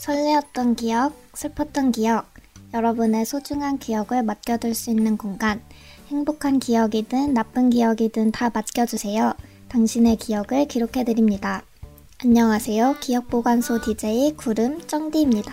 설레었던 기억, 슬펐던 기억, 여러분의 소중한 기억을 맡겨둘 수 있는 공간. 행복한 기억이든 나쁜 기억이든 다 맡겨주세요. 당신의 기억을 기록해드립니다. 안녕하세요. 기억보관소 DJ 구름 쩡디입니다.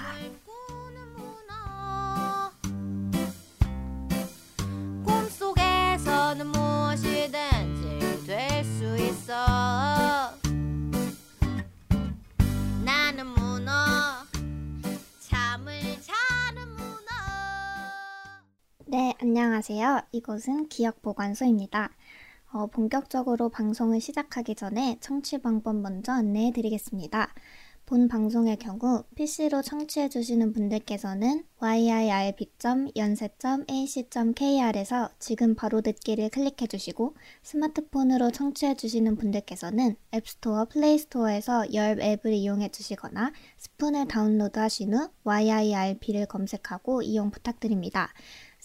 안녕하세요. 이곳은 기억보관소입니다. 어, 본격적으로 방송을 시작하기 전에 청취 방법 먼저 안내해 드리겠습니다. 본 방송의 경우 PC로 청취해 주시는 분들께서는 yirb.연세.ac.kr에서 지금 바로 듣기를 클릭해 주시고 스마트폰으로 청취해 주시는 분들께서는 앱스토어, 플레이스토어에서 열 앱을 이용해 주시거나 스푼을 다운로드 하신 후 yirb를 검색하고 이용 부탁드립니다.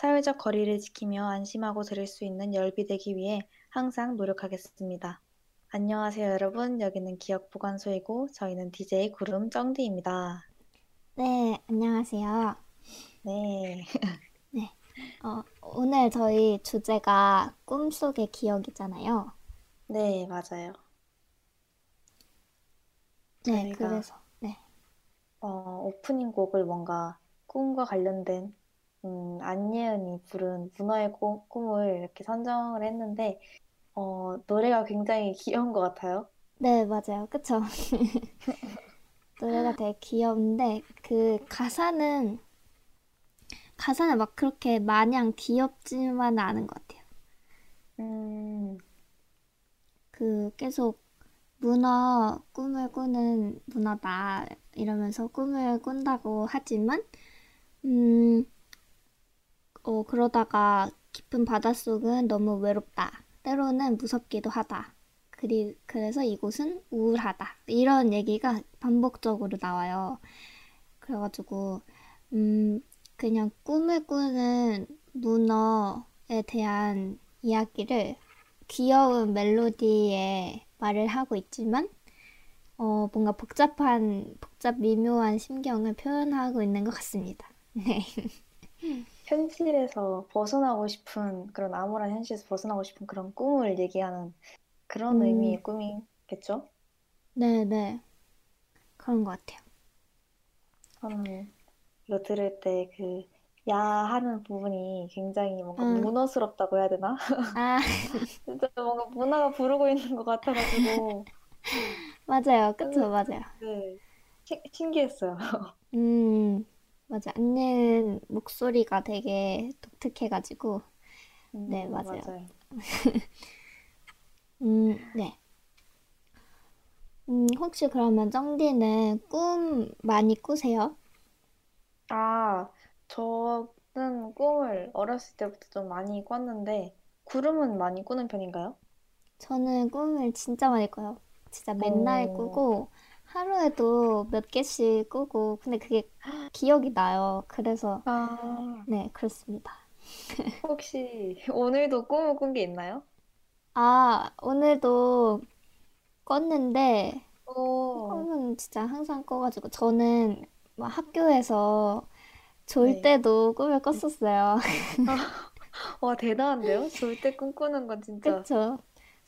사회적 거리를 지키며 안심하고 들을 수 있는 열비 되기 위해 항상 노력하겠습니다. 안녕하세요 여러분 여기는 기억보관소이고 저희는 DJ 구름 쩡디입니다. 네, 안녕하세요. 네. 어, 오늘 저희 주제가 꿈속의 기억이잖아요. 네 맞아요. 네, 그래서 네, 어, 오프닝 곡을 뭔가 꿈과 관련된 음, 안예은이 부른 문어의 꿈, 꿈을 이렇게 선정을 했는데 어, 노래가 굉장히 귀여운 것 같아요. 네, 맞아요. 그쵸? 노래가 되게 귀여운데 그 가사는 가사는 막 그렇게 마냥 귀엽지만은 않은 것 같아요. 음, 그 계속 문어 꿈을 꾸는 문어다 이러면서 꿈을 꾼다고 하지만 음, 어, 그러다가 깊은 바닷속은 너무 외롭다. 때로는 무섭기도 하다. 그리, 그래서 이곳은 우울하다. 이런 얘기가 반복적으로 나와요. 그래가지고, 음, 그냥 꿈을 꾸는 문어에 대한 이야기를 귀여운 멜로디에 말을 하고 있지만, 어, 뭔가 복잡한, 복잡 미묘한 심경을 표현하고 있는 것 같습니다. 네. 현실에서 벗어나고 싶은 그런 암울한 현실에서 벗어나고 싶은 그런 꿈을 얘기하는 그런 음. 의미의 꿈이겠죠? 네, 네. 그런 것 같아요. 저는 이거 들을 때 그 야 하는 부분이 굉장히 뭔가 음. 문어스럽다고 해야 되나? 아, 진짜 뭔가 문어가 부르고 있는 것 같아가지고 맞아요. 그쵸, 맞아요. 네, 시- 신기했어요. 음, 맞아. 안내는 목소리가 되게 독특해가지고, 네, 음, 맞아요. 맞아요. 음, 네. 음, 혹시 그러면 쩡디는 꿈 많이 꾸세요? 아, 저는 꿈을 어렸을 때부터 좀 많이 꿨는데 구름은 많이 꾸는 편인가요? 저는 꿈을 진짜 많이 꿔요. 진짜 맨날 오. 꾸고, 하루에도 몇 개씩 꾸고, 근데 그게 기억이 나요. 그래서, 아, 네, 그렇습니다. 혹시 오늘도 꿈을 꾼 게 있나요? 아, 오늘도 껐는데, 오, 꿈은 진짜 항상 꿔가지고, 저는 막 학교에서 졸 네. 때도 꿈을 꿨었어요. 와, 대단한데요? 절대 꿈꾸는 건 진짜. 그쵸?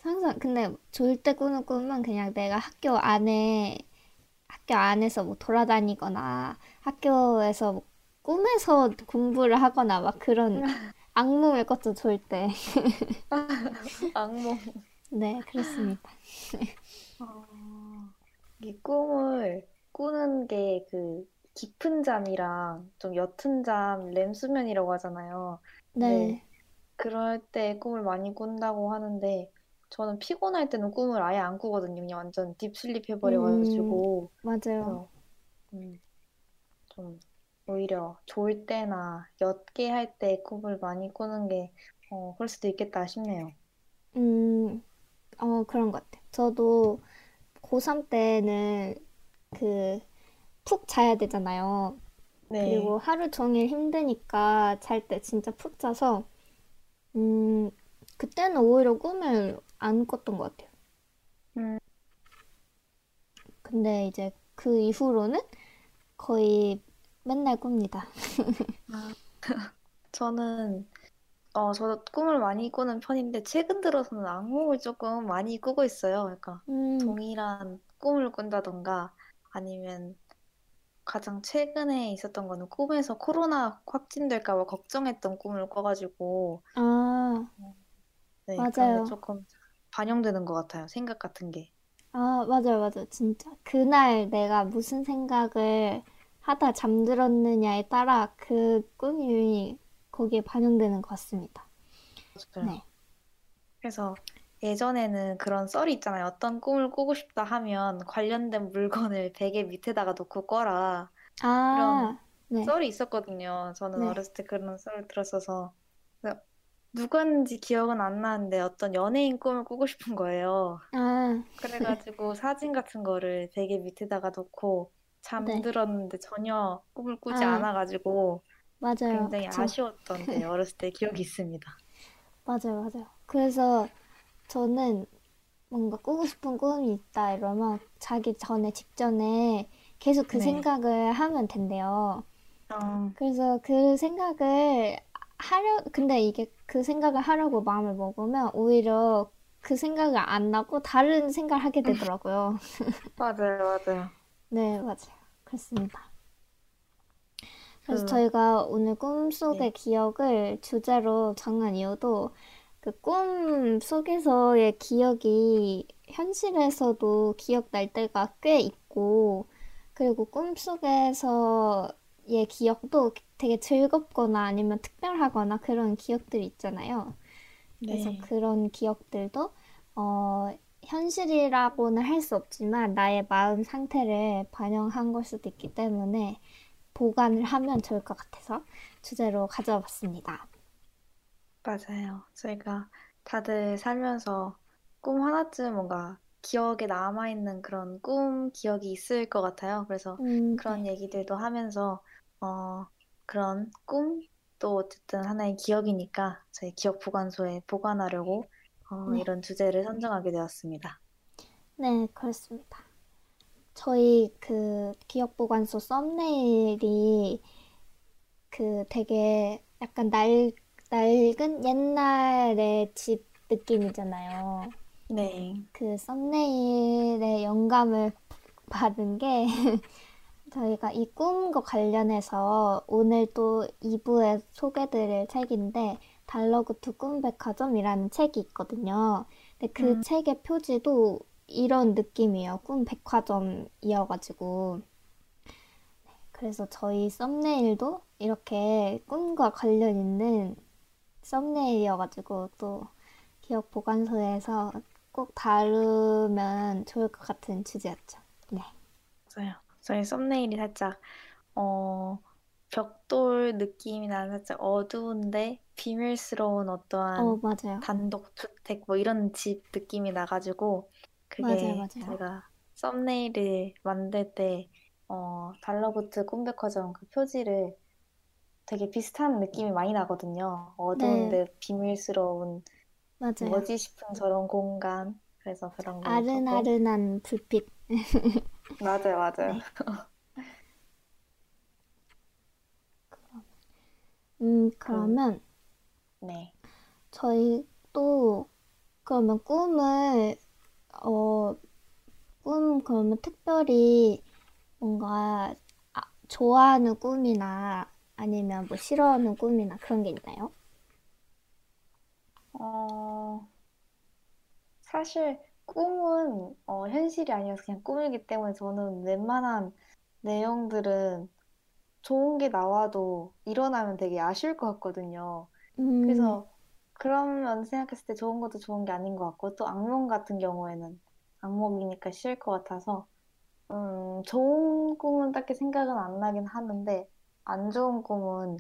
항상, 근데 졸 때 꾸는 꿈은 그냥 내가 학교 안에, 학교 안에서 뭐 돌아다니거나, 학교에서 뭐 꿈에서 공부를 하거나 막 그런 악몽을 꿨죠, 졸 때. 악몽. 네, 그렇습니다. 아, 이 꿈을 꾸는 게 그 깊은 잠이랑 좀 옅은 잠, 렘수면이라고 하잖아요. 네. 네. 그럴 때 꿈을 많이 꾼다고 하는데 저는 피곤할 때는 꿈을 아예 안 꾸거든요. 그냥 완전 딥슬립 해버려가지고 맞아요. 그래서 음, 좀 오히려 좋을 때나 옅게 할 때 꿈을 많이 꾸는 게, 어, 그럴 수도 있겠다 싶네요. 음, 어, 그런 것 같아요. 저도 고3 때는 그 푹 자야 되잖아요. 네. 그리고 하루 종일 힘드니까 잘 때 진짜 푹 자서, 음, 그때는 오히려 꿈을 안 꿨던 것 같아요. 음, 근데 이제 그 이후로는 거의 맨날 꿉니다. 아, 저는, 어, 저도 꿈을 많이 꾸는 편인데, 최근 들어서는 악몽을 조금 많이 꾸고 있어요. 약간, 음, 동일한 꿈을 꾼다던가, 아니면 가장 최근에 있었던 거는 꿈에서 코로나 확진될까 봐 걱정했던 꿈을 꿔가지고, 아, 네, 그런 게 맞아요. 조금 반영되는 것 같아요. 생각 같은 게. 아, 맞아요, 맞아요. 진짜. 그날 내가 무슨 생각을 하다 잠들었느냐에 따라 그 꿈이 거기에 반영되는 것 같습니다. 맞아요. 네. 그래서 예전에는 그런 썰이 있잖아요. 어떤 꿈을 꾸고 싶다 하면 관련된 물건을 베개 밑에다가 놓고 꿔라. 아, 네, 썰이 있었거든요. 저는 네. 어렸을 때 그런 썰을 들었어서. 누구인지 기억은 안 나는데 어떤 연예인 꿈을 꾸고 싶은 거예요. 아, 그래가지고 사진 같은 거를 베개 밑에다가 놓고 네. 잠들었는데 전혀 꿈을 꾸지 아, 않아가지고 맞아요. 굉장히 그쵸. 아쉬웠던 네, 어렸을 때 기억이 있습니다. 맞아요, 맞아요. 그래서 저는 뭔가 꾸고 싶은 꿈이 있다 이러면 자기 전에 직전에 계속 그 네. 생각을 하면 된대요. 어, 그래서 그 생각을 하려, 근데 이게 그 생각을 하려고 마음을 먹으면 오히려 그 생각을 안 나고 다른 생각을 하게 되더라고요. 맞아요, 맞아요. 네, 맞아요. 그렇습니다. 그래서 그, 저희가 오늘 네. 꿈속의 기억을 주제로 정한 이유도 그 꿈 속에서의 기억이 현실에서도 기억날 때가 꽤 있고, 그리고 꿈 속에서 의 기억도 되게 즐겁거나 아니면 특별하거나 그런 기억들이 있잖아요. 그래서 네. 그런 기억들도, 어, 현실이라고는 할 수 없지만 나의 마음 상태를 반영한 걸 수도 있기 때문에 보관을 하면 좋을 것 같아서 주제로 가져와 봤습니다. 맞아요. 저희가 다들 살면서 꿈 하나쯤 뭔가 기억에 남아있는 그런 꿈 기억이 있을 것 같아요. 그래서 음, 네. 그런 얘기들도 하면서, 어, 그런 꿈도 어쨌든 하나의 기억이니까 저희 기억 보관소에 보관하려고, 어, 네. 이런 주제를 선정하게 되었습니다. 네, 그렇습니다. 저희 그 기억 보관소 썸네일이 그 되게 약간 낡, 낡은 옛날의 집 느낌이잖아요. 네. 그 썸네일의 영감을 받은 게 저희가 이 꿈과 관련해서 오늘 또 2부에 소개드릴 책인데 달러구트 꿈백화점이라는 책이 있거든요. 근데 그 음, 책의 표지도 이런 느낌이에요. 꿈백화점이어가지고. 그래서 저희 썸네일도 이렇게 꿈과 관련 있는 썸네일이어가지고 또 기억 보관소에서 꼭 다루면 좋을 것 같은 주제였죠. 네. 맞아요. 저희 썸네일이 살짝, 어, 벽돌 느낌이 나는 살짝 어두운데 비밀스러운 어, 어떠한 맞아요. 단독주택 뭐 이런 집 느낌이 나가지고 맞아요, 그게 맞아요. 제가 썸네일을 만들 때 어, 달러보트 꿈백화점 그 표지를 되게 비슷한 느낌이 많이 나거든요. 네, 어두운데 비밀스러운 맞아요. 뭐지 싶은 저런 공간. 그래서 그런 걸 조금 아른아른한 불빛. 맞아요, 맞아요. 네. 음, 그 그러면 네. 저희 또 그러면 꿈을 어, 꿈 그러면 특별히 뭔가 아, 좋아하는 꿈이나 아니면 뭐 싫어하는 꿈이나 그런 게 있나요? 어, 사실 꿈은 어, 현실이 아니어서 그냥 꿈이기 때문에 저는 웬만한 내용들은 좋은 게 나와도 일어나면 되게 아쉬울 것 같거든요. 음, 그래서 그러면 생각했을 때 좋은 것도 좋은 게 아닌 것 같고 또 악몽 같은 경우에는 악몽이니까 싫을 것 같아서 음, 좋은 꿈은 딱히 생각은 안 나긴 하는데 안 좋은 꿈은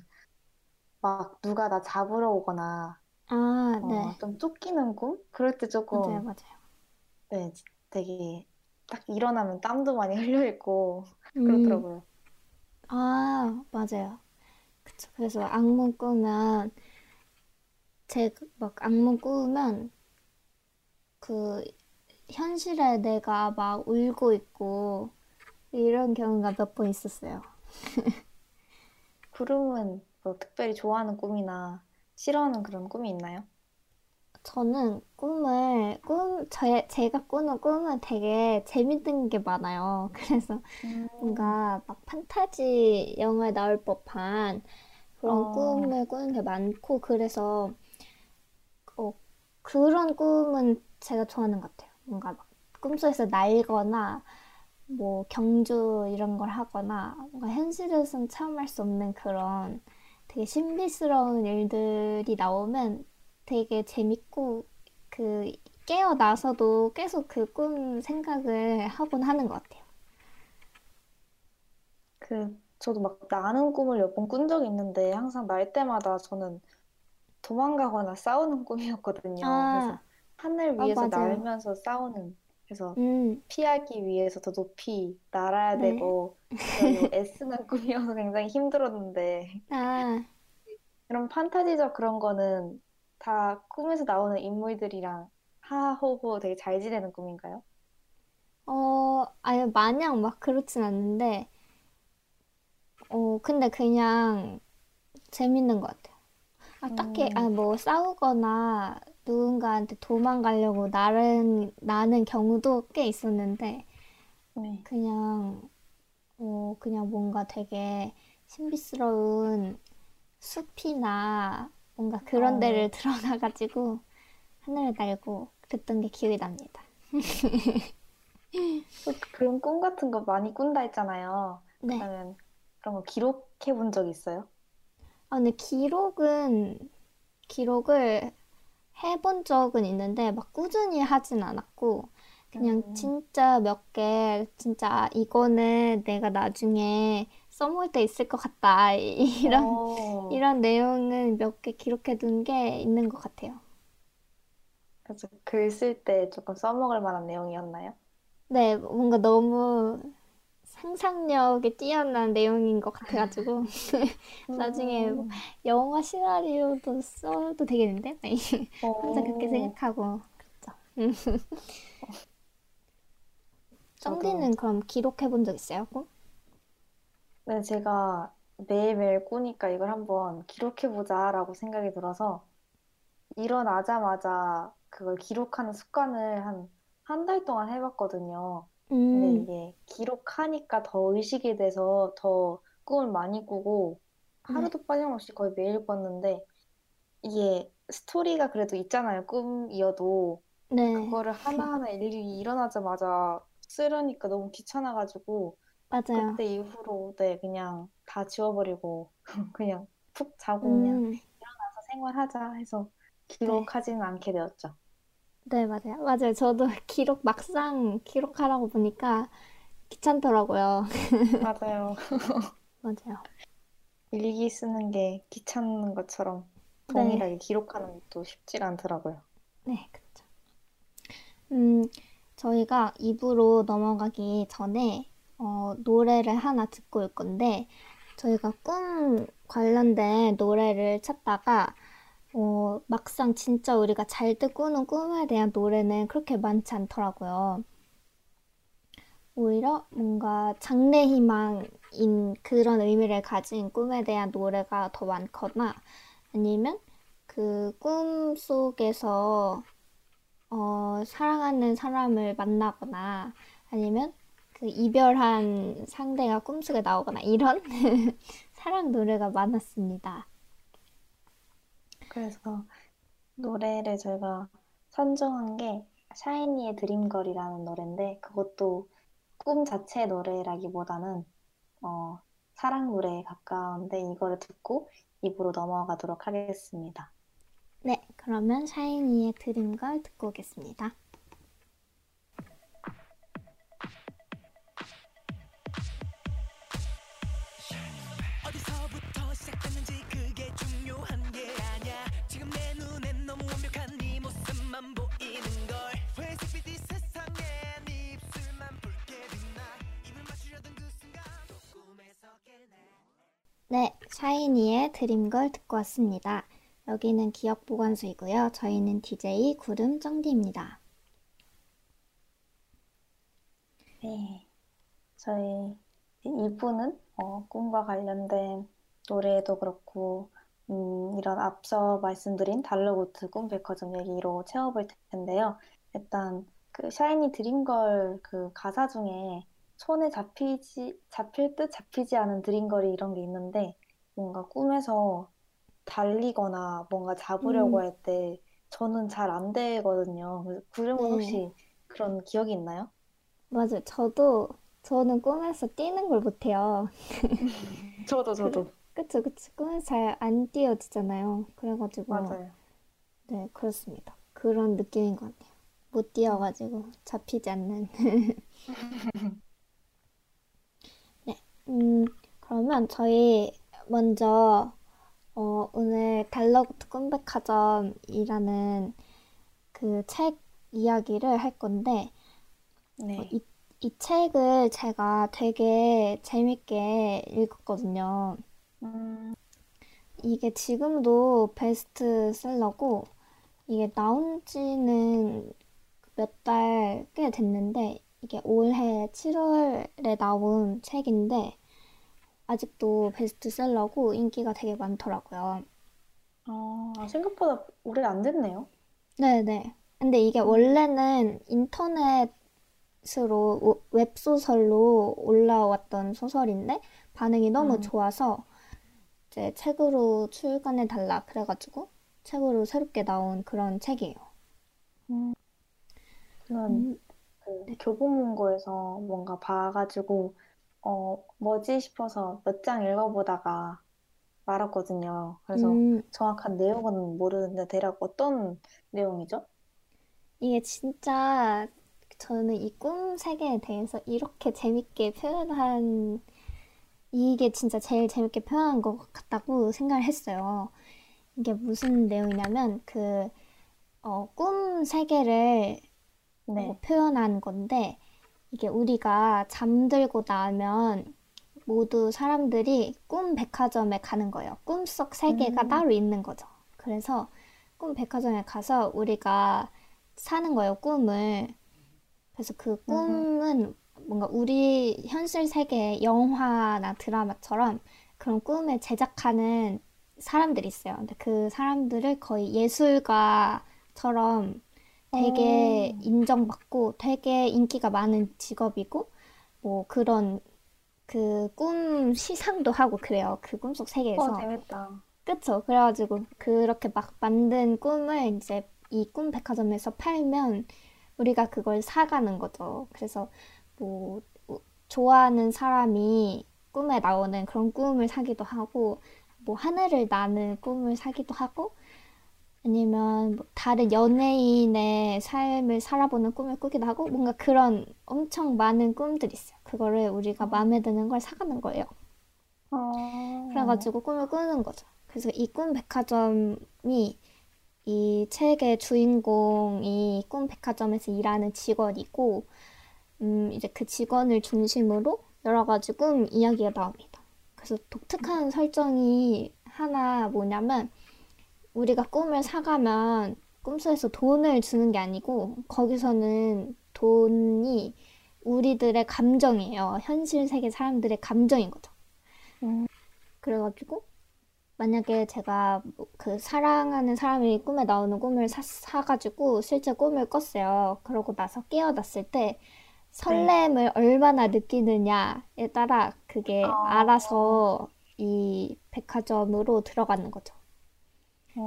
막 누가 나 잡으러 오거나 아, 어, 네. 좀 쫓기는 꿈? 그럴 때 맞아요, 조금 맞아요. 네, 되게 딱 일어나면 땀도 많이 흘려 있고 음, 그렇더라고요. 아, 맞아요. 그쵸. 그래서 악몽 꾸면, 제, 막 악몽 꾸면, 그, 현실에 내가 막 울고 있고, 이런 경우가 몇 번 있었어요. 구름은 뭐 특별히 좋아하는 꿈이나 싫어하는 그런 꿈이 있나요? 저는 꿈을, 꿈, 제, 제가 꾸는 꿈은 되게 재밌는 게 많아요. 그래서 음, 뭔가 막 판타지 영화에 나올 법한 그런 어, 꿈을 꾸는 게 많고, 그래서, 어, 그런 꿈은 제가 좋아하는 것 같아요. 뭔가 막 꿈속에서 날거나, 뭐 경주 이런 걸 하거나, 뭔가 현실에서는 체험할 수 없는 그런 되게 신비스러운 일들이 나오면 되게 재밌고, 그, 깨어나서도 계속 그 꿈 생각을 하곤 하는 것 같아요. 그 저도 막 나는 꿈을 몇 번 꾼 적이 있는데 항상 날 때마다 저는 도망가거나 싸우는 꿈이었거든요. 그래서 아, 하늘 아, 위에서 맞아요. 날면서 싸우는. 그래서 음, 피하기 위해서 더 높이 날아야 네. 되고 애쓰는 꿈이어서 굉장히 힘들었는데 아, 이런 판타지적 그런 거는 다 꿈에서 나오는 인물들이랑 하하호호 되게 잘 지내는 꿈인가요? 어, 아니, 마냥 막 그렇진 않는데, 어, 근데 그냥 재밌는 것 같아요. 아, 딱히, 아, 음, 뭐, 싸우거나 누군가한테 도망가려고 나른, 나는 경우도 꽤 있었는데, 네. 그냥, 어, 그냥 뭔가 되게 신비스러운 숲이나 뭔가 그런 데를 어, 드러나가지고 하늘을 날고 그랬던 게 기억이 납니다. 그- 그런 꿈 같은 거 많이 꾼다 했잖아요. 네. 그러면 그런 거 기록해 본 적 있어요? 아, 근데 기록은, 기록을 해본 적은 있는데, 막 꾸준히 하진 않았고, 그냥 음, 진짜 몇 개, 진짜 아, 이거는 내가 나중에 써먹을 때 있을 것 같다. 이런, 어, 이런 내용은 몇 개 기록해 둔 게 있는 것 같아요. 그래서 글 쓸 때 조금 써먹을 만한 내용이었나요? 네, 뭔가 너무 상상력이 뛰어난 내용인 것 같아가지고, 나중에 뭐 음, 영화 시나리오도 써도 되겠는데? 항상 그렇게 오, 생각하고. 저도. 쩡디는 그럼 기록해 본 적 있어요? 꼭? 네, 제가 매일매일 꾸니까 이걸 한번 기록해보자라고 생각이 들어서 일어나자마자 그걸 기록하는 습관을 한 한 달 동안 해봤거든요. 근데 음, 이게 기록하니까 더 의식이 돼서 더 꿈을 많이 꾸고 네. 하루도 빠짐없이 거의 매일 꿨는데 이게 스토리가 그래도 있잖아요. 꿈이어도. 네, 그거를 하나하나 일일이 일어나자마자 쓰려니까 너무 귀찮아가지고 맞아요. 그때 이후로 네 그냥 다 지워버리고 그냥 푹 자고 그냥 음, 일어나서 생활하자 해서 네. 기록하지는 않게 되었죠. 네, 맞아요. 맞아요. 저도 기록, 막상 기록하라고 보니까 귀찮더라고요. 맞아요. 맞아요. 일기 쓰는 게 귀찮은 것처럼 네, 동일하게 기록하는 것도 쉽지가 않더라고요. 네, 그쵸. 음, 저희가 입으로 넘어가기 전에, 어, 노래를 하나 듣고 올 건데, 저희가 꿈 관련된 노래를 찾다가, 어, 막상 진짜 우리가 잘 때 꾸는 꿈에 대한 노래는 그렇게 많지 않더라고요. 오히려 뭔가 장래 희망인 그런 의미를 가진 꿈에 대한 노래가 더 많거나 아니면 그 꿈 속에서 어, 사랑하는 사람을 만나거나 아니면 그 이별한 상대가 꿈속에 나오거나 이런 사랑 노래가 많았습니다. 그래서 노래를 저희가 선정한 게 샤이니의 드림걸이라는 노래인데 그것도 꿈 자체의 노래라기보다는 어, 사랑 노래에 가까운데 이거를 듣고 입으로 넘어가도록 하겠습니다. 네, 그러면 샤이니의 드림걸 듣고 오겠습니다. 네, 샤이니의 드림걸 듣고 왔습니다. 여기는 기억 보관소이고요. 저희는 DJ 구름 쩡디입니다. 네. 저희 2부는 어, 꿈과 관련된 노래도 그렇고, 음, 이런 앞서 말씀드린 달러고트 꿈 백화점 얘기로 채워볼 텐데요. 일단 그 샤이니 드림걸 그 가사 중에 손에 잡히지, 잡힐 듯 잡히지 않은 드림걸이 이런 게 있는데, 뭔가 꿈에서 달리거나 뭔가 잡으려고 음. 할 때 저는 잘 안 되거든요. 구름은 네. 혹시 그런 기억이 있나요? 맞아요. 저도, 저는 꿈에서 뛰는 걸 못해요. 저도 저도 그쵸, 그쵸. 꿈에서 잘 안 뛰어지잖아요. 그래가지고, 맞아요. 네, 그렇습니다. 그런 느낌인 것 같아요. 못 뛰어가지고 잡히지 않는. 네, 음, 그러면 저희 먼저 어, 오늘 달러구트 꿈백화점이라는 그 책 이야기를 할 건데 어, 네. 이, 이 책을 제가 되게 재밌게 읽었거든요. 음, 이게 지금도 베스트셀러고 이게 나온 지는 몇 달 꽤 됐는데 이게 올해 7월에 나온 책인데 아직도 베스트셀러고 인기가 되게 많더라고요. 어, 아, 생각보다 오래 안 됐네요. 네네. 근데 이게 원래는 인터넷으로 오- 웹소설로 올라왔던 소설인데 반응이 너무 음. 좋아서 이제 책으로 출간해 달라 그래가지고 책으로 새롭게 나온 그런 책이에요. 저는 음, 그 교보문고에서 뭔가 봐가지고 어, 뭐지 싶어서 몇 장 읽어보다가 말았거든요. 그래서 음, 정확한 내용은 모르는데 대략 어떤 내용이죠? 이게 진짜 저는 이 꿈 세계에 대해서 이렇게 재밌게 표현한 이게 진짜 제일 재밌게 표현한 것 같다고 생각을 했어요. 이게 무슨 내용이냐면 그 어, 꿈 세계를 뭐 네. 표현한 건데 이게 우리가 잠들고 나면 모두 사람들이 꿈 백화점에 가는 거예요. 꿈속 세계가 음. 따로 있는 거죠. 그래서 꿈 백화점에 가서 우리가 사는 거예요, 꿈을. 그래서 그 음. 꿈은 뭔가 우리 현실 세계의 영화나 드라마처럼 그런 꿈을 제작하는 사람들이 있어요. 근데 그 사람들을 거의 예술가처럼 되게 어. 인정받고 되게 인기가 많은 직업이고 뭐 그런 그 꿈 시상도 하고 그래요. 그 꿈속 어, 세계에서. 재밌다. 그쵸? 그래가지고 그렇게 막 만든 꿈을 이제 이 꿈 백화점에서 팔면 우리가 그걸 사가는 거죠. 그래서 뭐 우- 좋아하는 사람이 꿈에 나오는 그런 꿈을 사기도 하고 뭐 하늘을 나는 꿈을 사기도 하고 아니면 뭐 다른 연예인의 삶을 살아보는 꿈을 꾸기도 하고 뭔가 그런 엄청 많은 꿈들이 있어요. 그거를 우리가 마음에 드는 걸 사가는 거예요. 어, 그래가지고 꿈을 꾸는 거죠. 그래서 이 꿈 백화점이 이 책의 주인공이 꿈 백화점에서 일하는 직원이고, 음, 이제 그 직원을 중심으로 여러 가지 꿈 이야기가 나옵니다. 그래서 독특한 설정이 하나 뭐냐면, 우리가 꿈을 사가면 꿈속에서 돈을 주는 게 아니고, 거기서는 돈이 우리들의 감정이에요. 현실 세계 사람들의 감정인 거죠. 음. 그래가지고 만약에 제가 뭐그 사랑하는 사람이 꿈에 나오는 꿈을 사, 사가지고 실제 꿈을 꿨어요. 그러고 나서 깨어났을 때 설렘을 얼마나 느끼느냐에 따라 그게 아. 알아서 이 백화점으로 들어가는 거죠.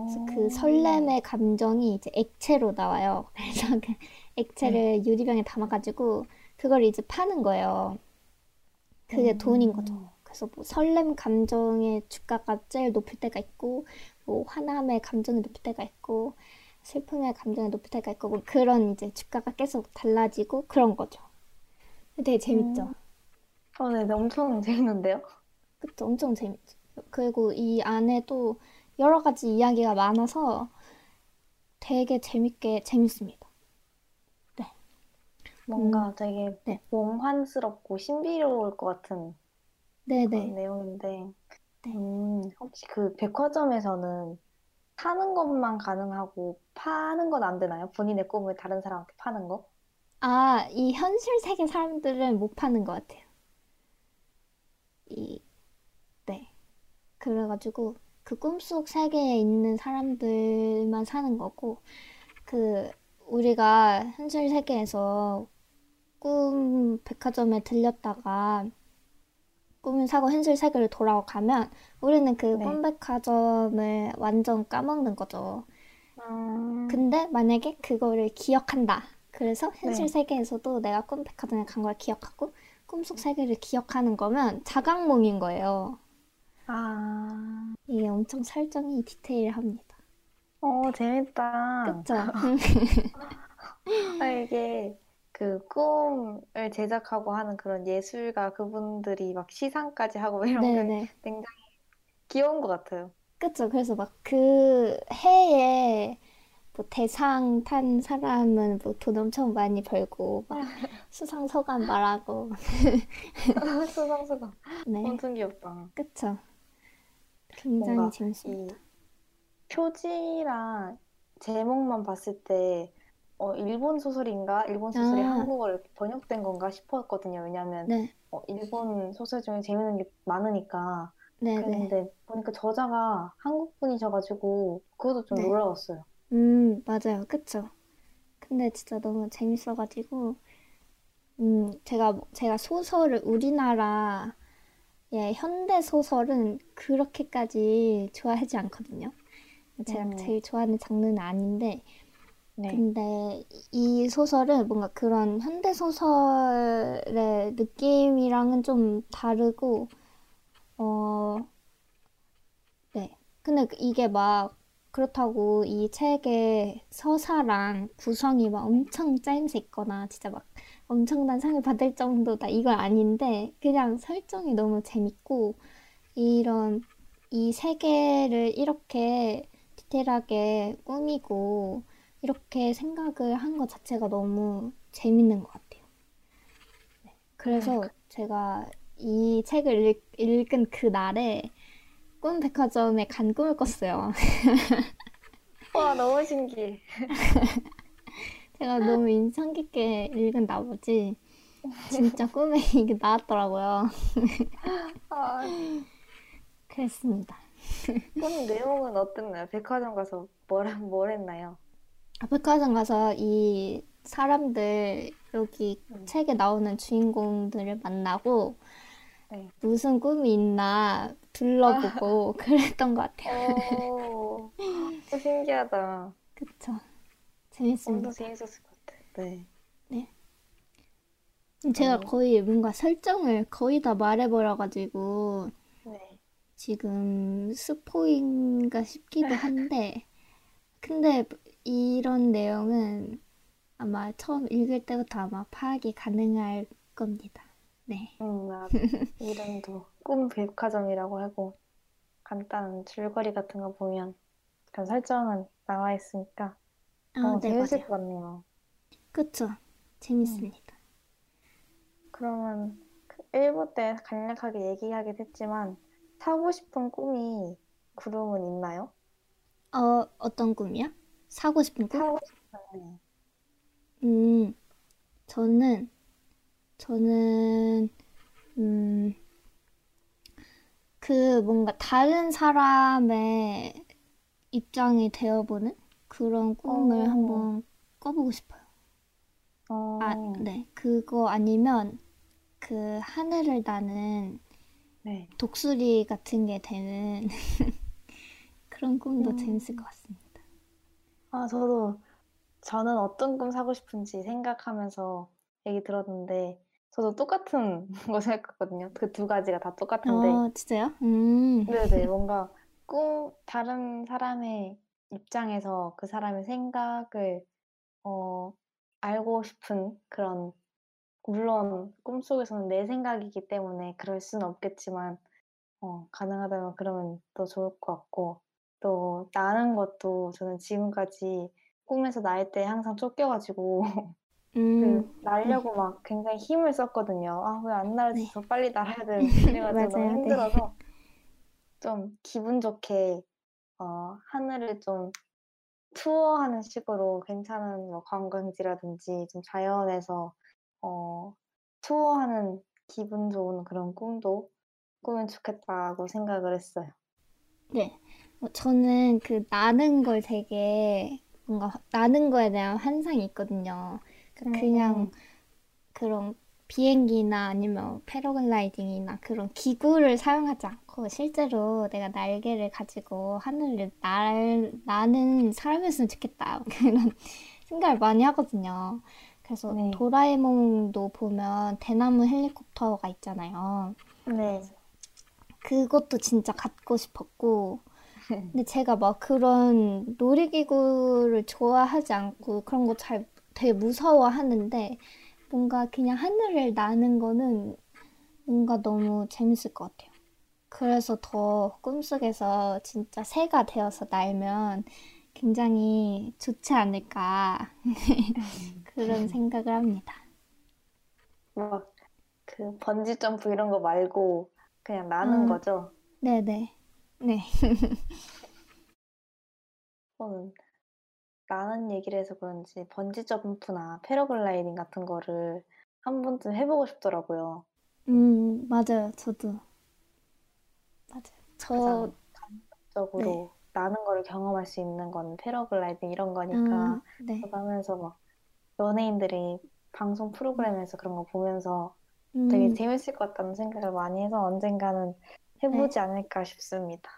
그래서 어. 그 설렘의 감정이 이제 액체로 나와요. 그래서 그 액체를 유리병에 담아가지고 그걸 이제 파는 거예요. 그게 음. 돈인 거죠. 그래서 뭐 설렘 감정의 주가가 제일 높을 때가 있고, 뭐 화남의 감정이 높을 때가 있고, 슬픔의 감정이 높을 때가 있고, 뭐 그런 이제 주가가 계속 달라지고 그런 거죠. 되게 재밌죠. 어, 네, 네, 엄청 재밌는데요? 그쵸? 엄청 재밌죠. 그리고 이 안에도 여러 가지 이야기가 많아서 되게 재밌게 재밌습니다. 뭔가 되게 네. 몽환스럽고 신비로울 것 같은 네네. 그런 내용인데, 네. 음, 혹시 그 백화점에서는 사는 것만 가능하고 파는 건 안 되나요? 본인의 꿈을 다른 사람한테 파는 거? 아, 이 현실 세계 사람들은 못 파는 것 같아요. 이, 네. 그래가지고 그 꿈속 세계에 있는 사람들만 사는 거고, 그, 우리가 현실 세계에서 꿈 백화점에 들렸다가 꿈을 사고 현실 세계를 돌아가면 우리는 그 네. 꿈 백화점을 완전 까먹는 거죠. 음, 근데 만약에 그거를 기억한다. 그래서 현실 네. 세계에서도 내가 꿈 백화점에 간 걸 기억하고 꿈속 세계를 기억하는 거면 자각몽인 거예요. 아, 이게 엄청 설정이 디테일합니다. 어, 재밌다. 그쵸? 아, 이게 그 꿈을 제작하고 하는 그런 예술가 그분들이 막 시상까지 하고 이런 게 네네. 굉장히 귀여운 것 같아요. 그쵸? 그래서 막 그 해에 뭐 대상 탄 사람은 뭐 돈 엄청 많이 벌고 막 수상 소감 말하고 수상수상. 네. 엄청 귀엽다. 그쵸? 굉장히 재밌습니다. 이 표지랑 제목만 봤을 때 어, 일본 소설인가? 일본 소설이 아. 한국어로 번역된 건가 싶었거든요. 왜냐면 네. 어, 일본 소설 중에 재밌는 게 많으니까. 네네. 그랬는데 보니까 저자가 한국 분이셔가지고 그것도 좀 네. 놀라웠어요. 음, 맞아요. 그쵸? 근데 진짜 너무 재밌어가지고, 음, 제가, 제가 소설을, 우리나라, 예, 현대 소설은 그렇게까지 좋아하지 않거든요. 제가 음. 제일 좋아하는 장르는 아닌데, 네. 근데 이 소설은 뭔가 그런 현대 소설의 느낌이랑은 좀 다르고, 어, 네. 근데 그 이게 막 그렇다고 이 책의 서사랑 구성이 막 엄청 짜임새 있거나 진짜 막 엄청난 상을 받을 정도다 이건 아닌데 그냥 설정이 너무 재밌고 이런 이 세계를 이렇게 디테일하게 꾸미고 이렇게 생각을 한 것 자체가 너무 재밌는 것 같아요. 네. 그래서 제가 이 책을 읽, 읽은 그 날에 꿈 백화점에 간 꿈을 꿨어요. 와, 너무 신기해. 제가 너무 인상 깊게 읽은 나머지 진짜 꿈에 이게 나왔더라고요. 아, 그랬습니다. 그럼 내용은 어땠나요? 백화점 가서 뭘, 뭘 했나요? 아, 백화점 가서 이 사람들 여기 음. 책에 나오는 주인공들을 만나고 네. 무슨 꿈이 있나 둘러보고 그랬던 것 같아요. 오, 어, 신기하다. 그쵸. 재밌습니다. 재밌었을 것 같아. 네. 제가 어. 거의 뭔가 설정을 거의 다 말해버려가지고 네. 지금 스포인가 싶기도 한데 근데 이런 내용은 아마 처음 읽을 때부터 아마 파악이 가능할 겁니다. 네. 음. 이름도 꿈 백화점이라고 하고 간단한 줄거리 같은 거 보면 그런 설정은 나와 있으니까 아, 어, 네, 재밌을 맞아요. 것 같네요. 그쵸. 재밌습니다. 그러면 그 1부 때 간략하게 얘기하긴 했지만 사고 싶은 꿈이 구름은 있나요? 어, 어떤 꿈이요? 사고 싶은 꿈? 사고 싶은 음, 저는, 저는, 음, 그 뭔가 다른 사람의 입장이 되어보는 그런 꿈을 어. 한번 꿔보고 싶어요. 어, 아, 네. 그거 아니면 그 하늘을 나는 네. 독수리 같은 게 되는 그런 꿈도 음. 재밌을 것 같습니다. 아, 저도 저는 어떤 꿈 사고 싶은지 생각하면서 얘기 들었는데 저도 똑같은 거 생각했거든요. 그 두 가지가 다 똑같은데 어, 진짜요? 음, 네네 뭔가 꿈 다른 사람의 입장에서 그 사람의 생각을 어, 알고 싶은 그런 물론 꿈속에서는 내 생각이기 때문에 그럴 수는 없겠지만 어, 가능하다면 그러면 더 좋을 것 같고 또 나는 것도 저는 지금까지 꿈에서 날 때 항상 쫓겨가지고 음, 그 날려고 막 굉장히 힘을 썼거든요. 아, 왜 안 날지? 네. 더 빨리 날아야 되는데 그래가지고 너무 네. 힘들어서 좀 기분 좋게 어, 하늘을 좀 투어하는 식으로 괜찮은 뭐 관광지라든지 좀 자연에서 어, 투어하는 기분 좋은 그런 꿈도 꾸면 좋겠다고 생각을 했어요. 네. 어, 저는 그 나는 걸 되게 뭔가 나는 거에 대한 환상이 있거든요. 그러니까 그냥 음. 그런 비행기나 아니면 패러글라이딩이나 그런 기구를 사용하지 않고 실제로 내가 날개를 가지고 하늘을 날, 나는 사람이었으면 좋겠다. 그런 생각을 많이 하거든요. 그래서 네. 도라에몽도 보면 대나무 헬리콥터가 있잖아요. 네. 그것도 진짜 갖고 싶었고, 근데 제가 막 그런 놀이기구를 좋아하지 않고 그런 거 잘 되게 무서워하는데 뭔가 그냥 하늘을 나는 거는 뭔가 너무 재밌을 것 같아요. 그래서 더 꿈속에서 진짜 새가 되어서 날면 굉장히 좋지 않을까 그런 생각을 합니다. 막 그 번지 점프 이런 거 말고 그냥 나는 음. 거죠. 네네. 네. 저는 나는 얘기를 해서 그런지 번지 점프나 패러글라이딩 같은 거를 한 번쯤 해보고 싶더라고요. 음, 맞아요. 저도. 맞아요. 저, 가장 적으로 나는 거를 경험할 수 있는 건 패러글라이딩 이런 거니까 음, 네. 하면서 막 연예인들이 방송 프로그램에서 그런 거 보면서 음, 되게 재밌을 것 같다는 생각을 많이 해서 언젠가는 네. 해보지 않을까 싶습니다.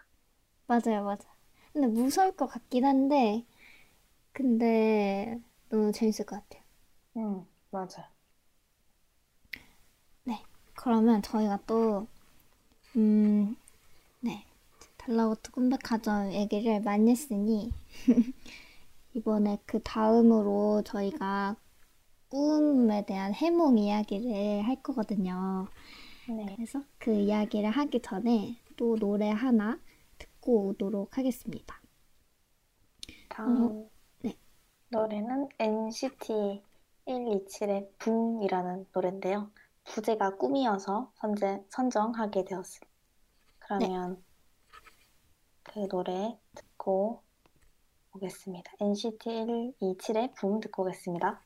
맞아요, 맞아. 근데 무서울 것 같긴 한데, 근데 너무 재밌을 것 같아요. 음, 맞아요. 네. 그러면 저희가 또, 음, 네. 달라고트 꿈백화점 얘기를 많이 했으니, 이번에 그 다음으로 저희가 꿈에 대한 해몽 이야기를 할 거거든요. 네. 그래서 그 이야기를 하기 전에 또 노래 하나 듣고 오도록 하겠습니다. 다음 네. 노래는 NCT 127의 붕이라는 노래인데요. 부제가 꿈이어서 선제, 선정하게 되었습니다. 그러면 그 노래 듣고 오겠습니다. NCT 127의 붕 듣고 오겠습니다.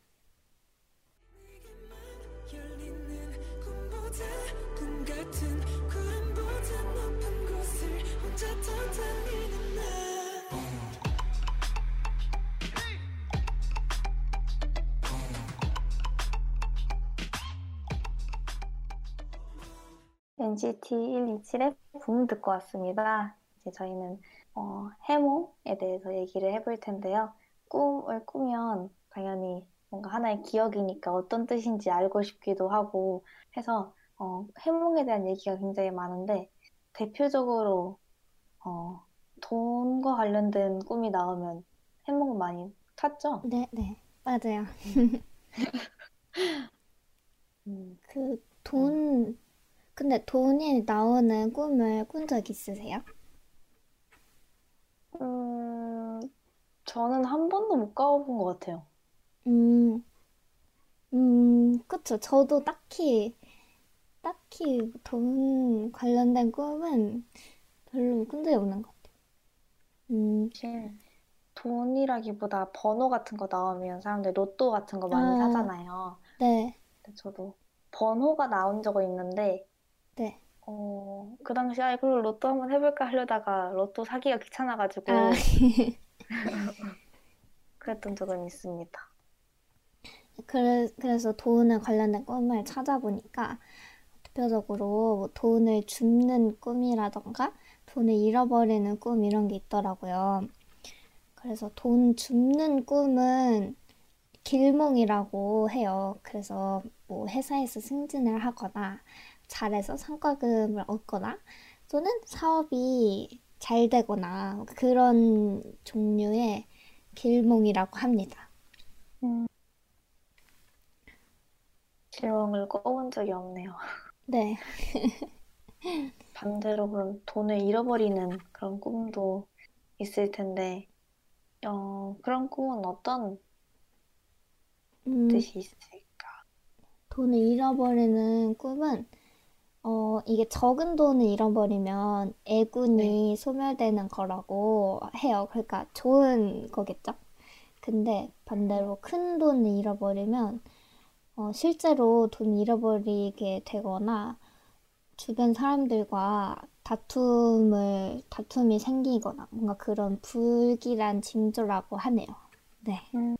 NCT 127의 붕 듣고 왔습니다. 이제 저희는 어, 해몽에 대해서 얘기를 해볼 텐데요. 꿈을 꾸면 당연히 뭔가 하나의 기억이니까 어떤 뜻인지 알고 싶기도 하고 해서 어, 해몽에 대한 얘기가 굉장히 많은데 대표적으로 어, 돈과 관련된 꿈이 나오면 해몽을 많이 찾죠? 네, 네, 맞아요. 음, 그 돈, 근데 돈이 나오는 꿈을 꾼 적 있으세요? 음, 저는 한 번도 못 가본 것 같아요. 음, 음, 그쵸. 저도 딱히, 딱히 돈 관련된 꿈은 별로 꾼 적이 없는 것 같아요. 음, 사실 돈이라기보다 번호 같은 거 나오면 사람들 로또 같은 거 많이 아. 사잖아요. 네, 근데 저도 번호가 나온 적은 있는데, 네. 어, 그 당시에, 아, 그걸 로또 한번 해볼까 하려다가 로또 사기가 귀찮아가지고 아, 그랬던 적은 있습니다. 그래, 그래서 돈에 관련된 꿈을 찾아보니까 대표적으로 뭐 돈을 줍는 꿈이라던가 돈을 잃어버리는 꿈 이런 게 있더라고요. 그래서 돈 줍는 꿈은 길몽이라고 해요. 그래서 뭐 회사에서 승진을 하거나 잘해서 성과금을 얻거나 또는 사업이 잘 되거나 그런 종류의 길몽이라고 합니다. 질문을 꿔본 적이 없네요. 네. 반대로 그런 돈을 잃어버리는 그런 꿈도 있을 텐데, 어, 그런 꿈은 어떤 음, 뜻이 있을까? 돈을 잃어버리는 꿈은 어, 이게 적은 돈을 잃어버리면 네. 애군이 소멸되는 거라고 해요. 그러니까 좋은 거겠죠? 근데 반대로 큰 돈을 잃어버리면 어, 실제로 돈 잃어버리게 되거나 주변 사람들과 다툼을, 다툼이 생기거나 뭔가 그런 불길한 징조라고 하네요. 네. 음,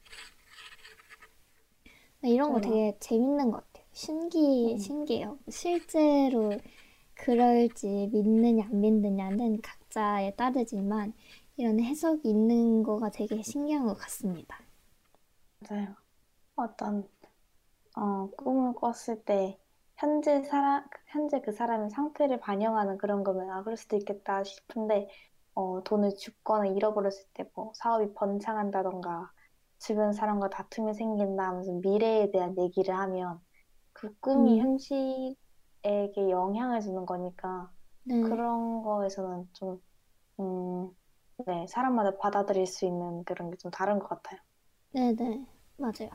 이런 거. 되게 재밌는 것 같아요. 신기, 음, 신기해요. 실제로 그럴지 믿느냐 안 믿느냐는 각자에 따르지만 이런 해석이 있는 거가 되게 신기한 것 같습니다. 맞아요. 어떤, 어, 꿈을 꿨을 때, 현재 사람, 현재 그 사람의 상태를 반영하는 그런 거면, 아, 그럴 수도 있겠다 싶은데, 어, 돈을 죽거나 잃어버렸을 때, 뭐, 사업이 번창한다던가, 주변 사람과 다툼이 생긴다 하면서 미래에 대한 얘기를 하면, 그 꿈이 음, 현실에게 영향을 주는 거니까, 네, 그런 거에서는 좀, 음, 네, 사람마다 받아들일 수 있는 그런 게 좀 다른 것 같아요. 네네, 맞아요.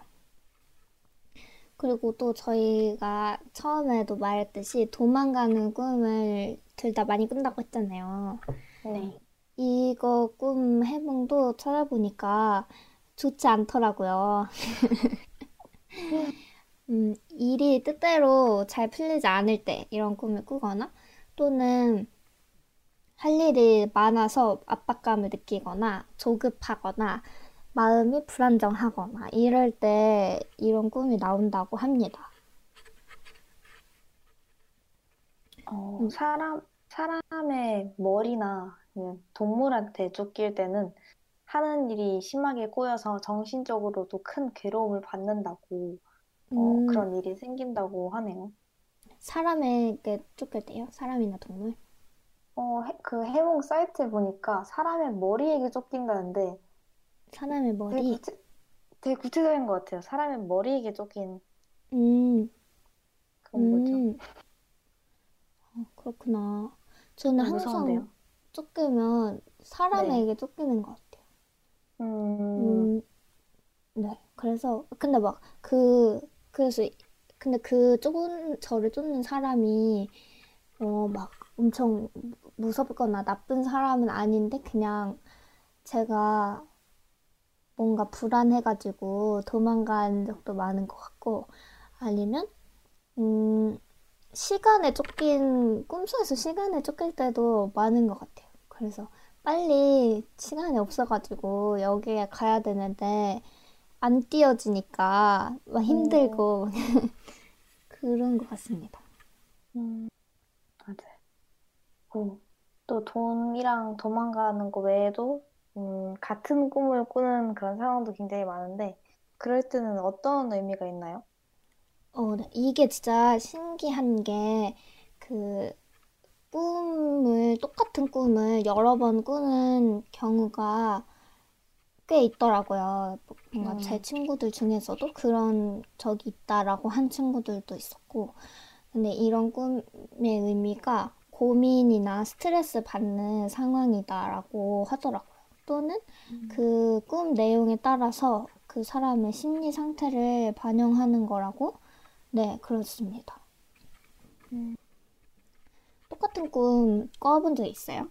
그리고 또 저희가 처음에도 말했듯이 도망가는 꿈을 둘 다 많이 꾼다고 했잖아요. 네. 이거 꿈 해몽도 찾아보니까 좋지 않더라고요. 음, 일이 뜻대로 잘 풀리지 않을 때 이런 꿈을 꾸거나 또는 할 일이 많아서 압박감을 느끼거나 조급하거나 마음이 불안정하거나 이럴 때 이런 꿈이 나온다고 합니다. 어, 음, 사람, 사람의 머리나 동물한테 쫓길 때는 하는 일이 심하게 꼬여서 정신적으로도 큰 괴로움을 받는다고, 어, 음, 그런 일이 생긴다고 하네요. 사람에게 쫓길 때요? 사람이나 동물? 어, 해- 그 해몽 사이트에 보니까 사람의 머리에게 쫓긴다는데 사람의 되게 머리? 구체, 되게 구체적인 것 같아요. 사람의 머리에게 쫓긴, 음, 그건 뭐죠? 음, 어, 그렇구나. 저는 좀 항상 무서운데요? 쫓기면 네. 사람에게 쫓기는 것 같아요. 음, 음, 네. 그래서, 근데 막, 그, 그래서, 근데 그 쫓은, 저를 쫓는 사람이, 어, 막 엄청 무섭거나 나쁜 사람은 아닌데, 그냥 제가 뭔가 불안해가지고 도망간 적도 많은 것 같고, 아니면, 음, 시간에 쫓긴, 꿈속에서 시간에 쫓길 때도 많은 것 같아요. 그래서 빨리 시간이 없어가지고 여기에 가야 되는데, 안 띄어지니까 막 음, 힘들고 그런 것 같습니다. 음, 맞아요. 어, 또 돈이랑 도망가는 거 외에도 음, 같은 꿈을 꾸는 그런 상황도 굉장히 많은데 그럴 때는 어떤 의미가 있나요? 어, 네. 이게 진짜 신기한 게 그 꿈을 똑같은 꿈을 여러 번 꾸는 경우가 꽤 있더라고요. 뭔가 제 음, 친구들 중에서도 그런 적이 있다라고 한 친구들도 있었고, 근데 이런 꿈의 의미가 고민이나 스트레스 받는 상황이다라고 하더라고요. 또는 그꿈 내용에 따라서 그 사람의 심리 상태를 반영하는 거라고? 네, 그렇습니다. 음, 똑같은 꿈 꿔본 적 있어요?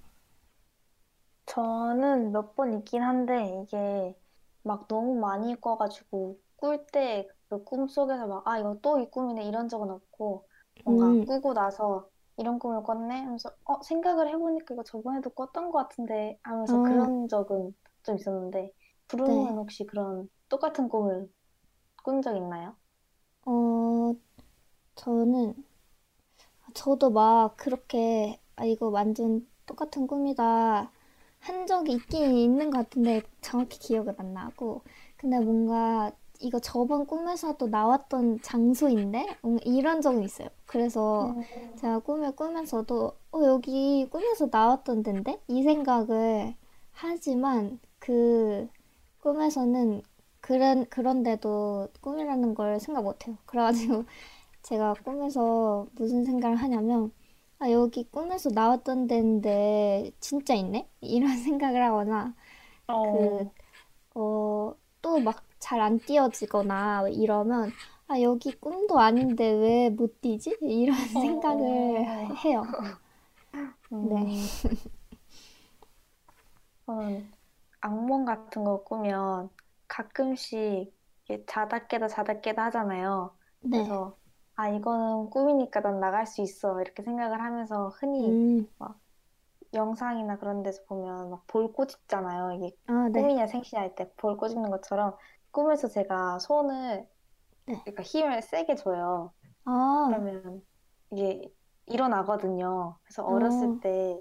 저는 몇 번 있긴 한데 이게 막 너무 많이 꿔가지고 꿀 때 그 꿈속에서 막 아 이거 또 이 꿈이네 이런 적은 없고 뭔가 음, 꾸고 나서 이런 꿈을 꿨네 하면서 어 생각을 해보니까 이거 저번에도 꿨던 것 같은데 하면서 아, 그런 적은 좀 있었는데 부르님은 네. 혹시 그런 똑같은 꿈을 꾼 적 있나요? 어, 저는, 저도 막 그렇게, 아, 이거 완전 똑같은 꿈이다 한 적이 있긴 있는 것 같은데 정확히 기억은 안 나고. 근데 뭔가 이거 저번 꿈에서도 나왔던 장소인데? 이런 적은 있어요. 그래서 음, 제가 꿈을 꾸면서도, 어, 여기 꿈에서 나왔던 데인데? 이 생각을 하지만 그 꿈에서는 그런, 그런데도 꿈이라는 걸 생각 못 해요. 그래가지고 제가 꿈에서 무슨 생각을 하냐면, 아, 여기 꿈에서 나왔던 데인데 진짜 있네? 이런 생각을 하거나 그, 어, 또 막 잘 안 띄어지거나 이러면 아, 여기 꿈도 아닌데 왜못 띄지? 이런 생각을 해요. 음, 네. 저는 악몽 같은 거 꾸면 가끔씩 자다 깨다 자다 깨다 하잖아요. 네. 그래서 아, 이거는 꿈이니까 난 나갈 수 있어. 이렇게 생각을 하면서 흔히 음, 영상이나 그런 데서 보면 막 볼 꼬집잖아요. 이게 아, 네. 꿈이냐 생시냐 할 때 볼 꼬집는 것처럼 꿈에서 제가 손을 네. 그러니까 힘을 세게 줘요. 아, 그러면 이게 일어나거든요. 그래서 어렸을 어, 때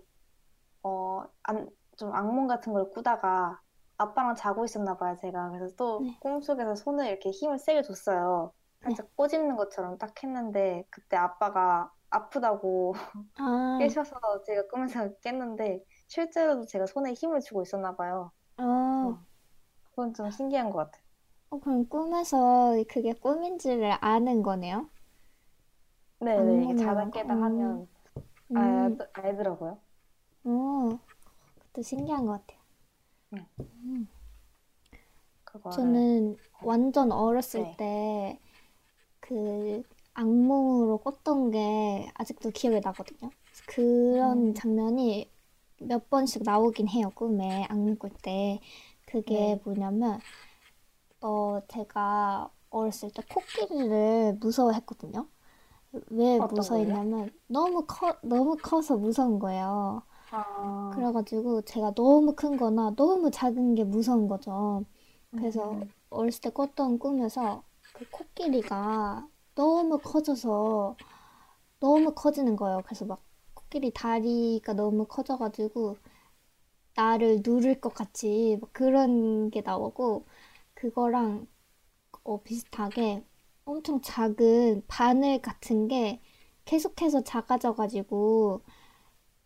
어, 안, 좀 악몽 같은 걸 꾸다가 아빠랑 자고 있었나 봐요, 제가. 그래서 또 네. 꿈속에서 손을 이렇게 힘을 세게 줬어요. 네. 살짝 꼬집는 것처럼 딱 했는데 그때 아빠가 아프다고 아, 깨셔서 제가 꿈에서 깼는데 실제로도 제가 손에 힘을 주고 있었나 봐요. 어, 그건 좀 신기한 것 같아요. 어, 그럼 꿈에서 그게 꿈인지를 아는 거네요? 네네, 이게 자다? 깨다 음, 하면 음, 알, 알더라고요. 어, 그것도 신기한 것 같아요. 네, 음. 저는 완전 어렸을 네. 때 그 악몽으로 꿨던 게 아직도 기억이 나거든요. 그런 음, 장면이 몇 번씩 나오긴 해요, 꿈에 악몽 꿀 때. 그게 네. 뭐냐면, 어, 제가 어렸을 때 코끼리를 무서워했거든요. 왜? 무서워했냐면, 너무 커, 너무 커서 무서운 거예요. 아, 그래가지고 제가 너무 큰 거나 너무 작은 게 무서운 거죠. 그래서 음, 어렸을 때 꿨던 꿈에서 그 코끼리가 너무 커져서 너무 커지는 거예요. 그래서 막 코끼리 다리가 너무 커져가지고 나를 누를 것 같이 막 그런 게 나오고 그거랑 어, 비슷하게 엄청 작은 바늘 같은 게 계속해서 작아져가지고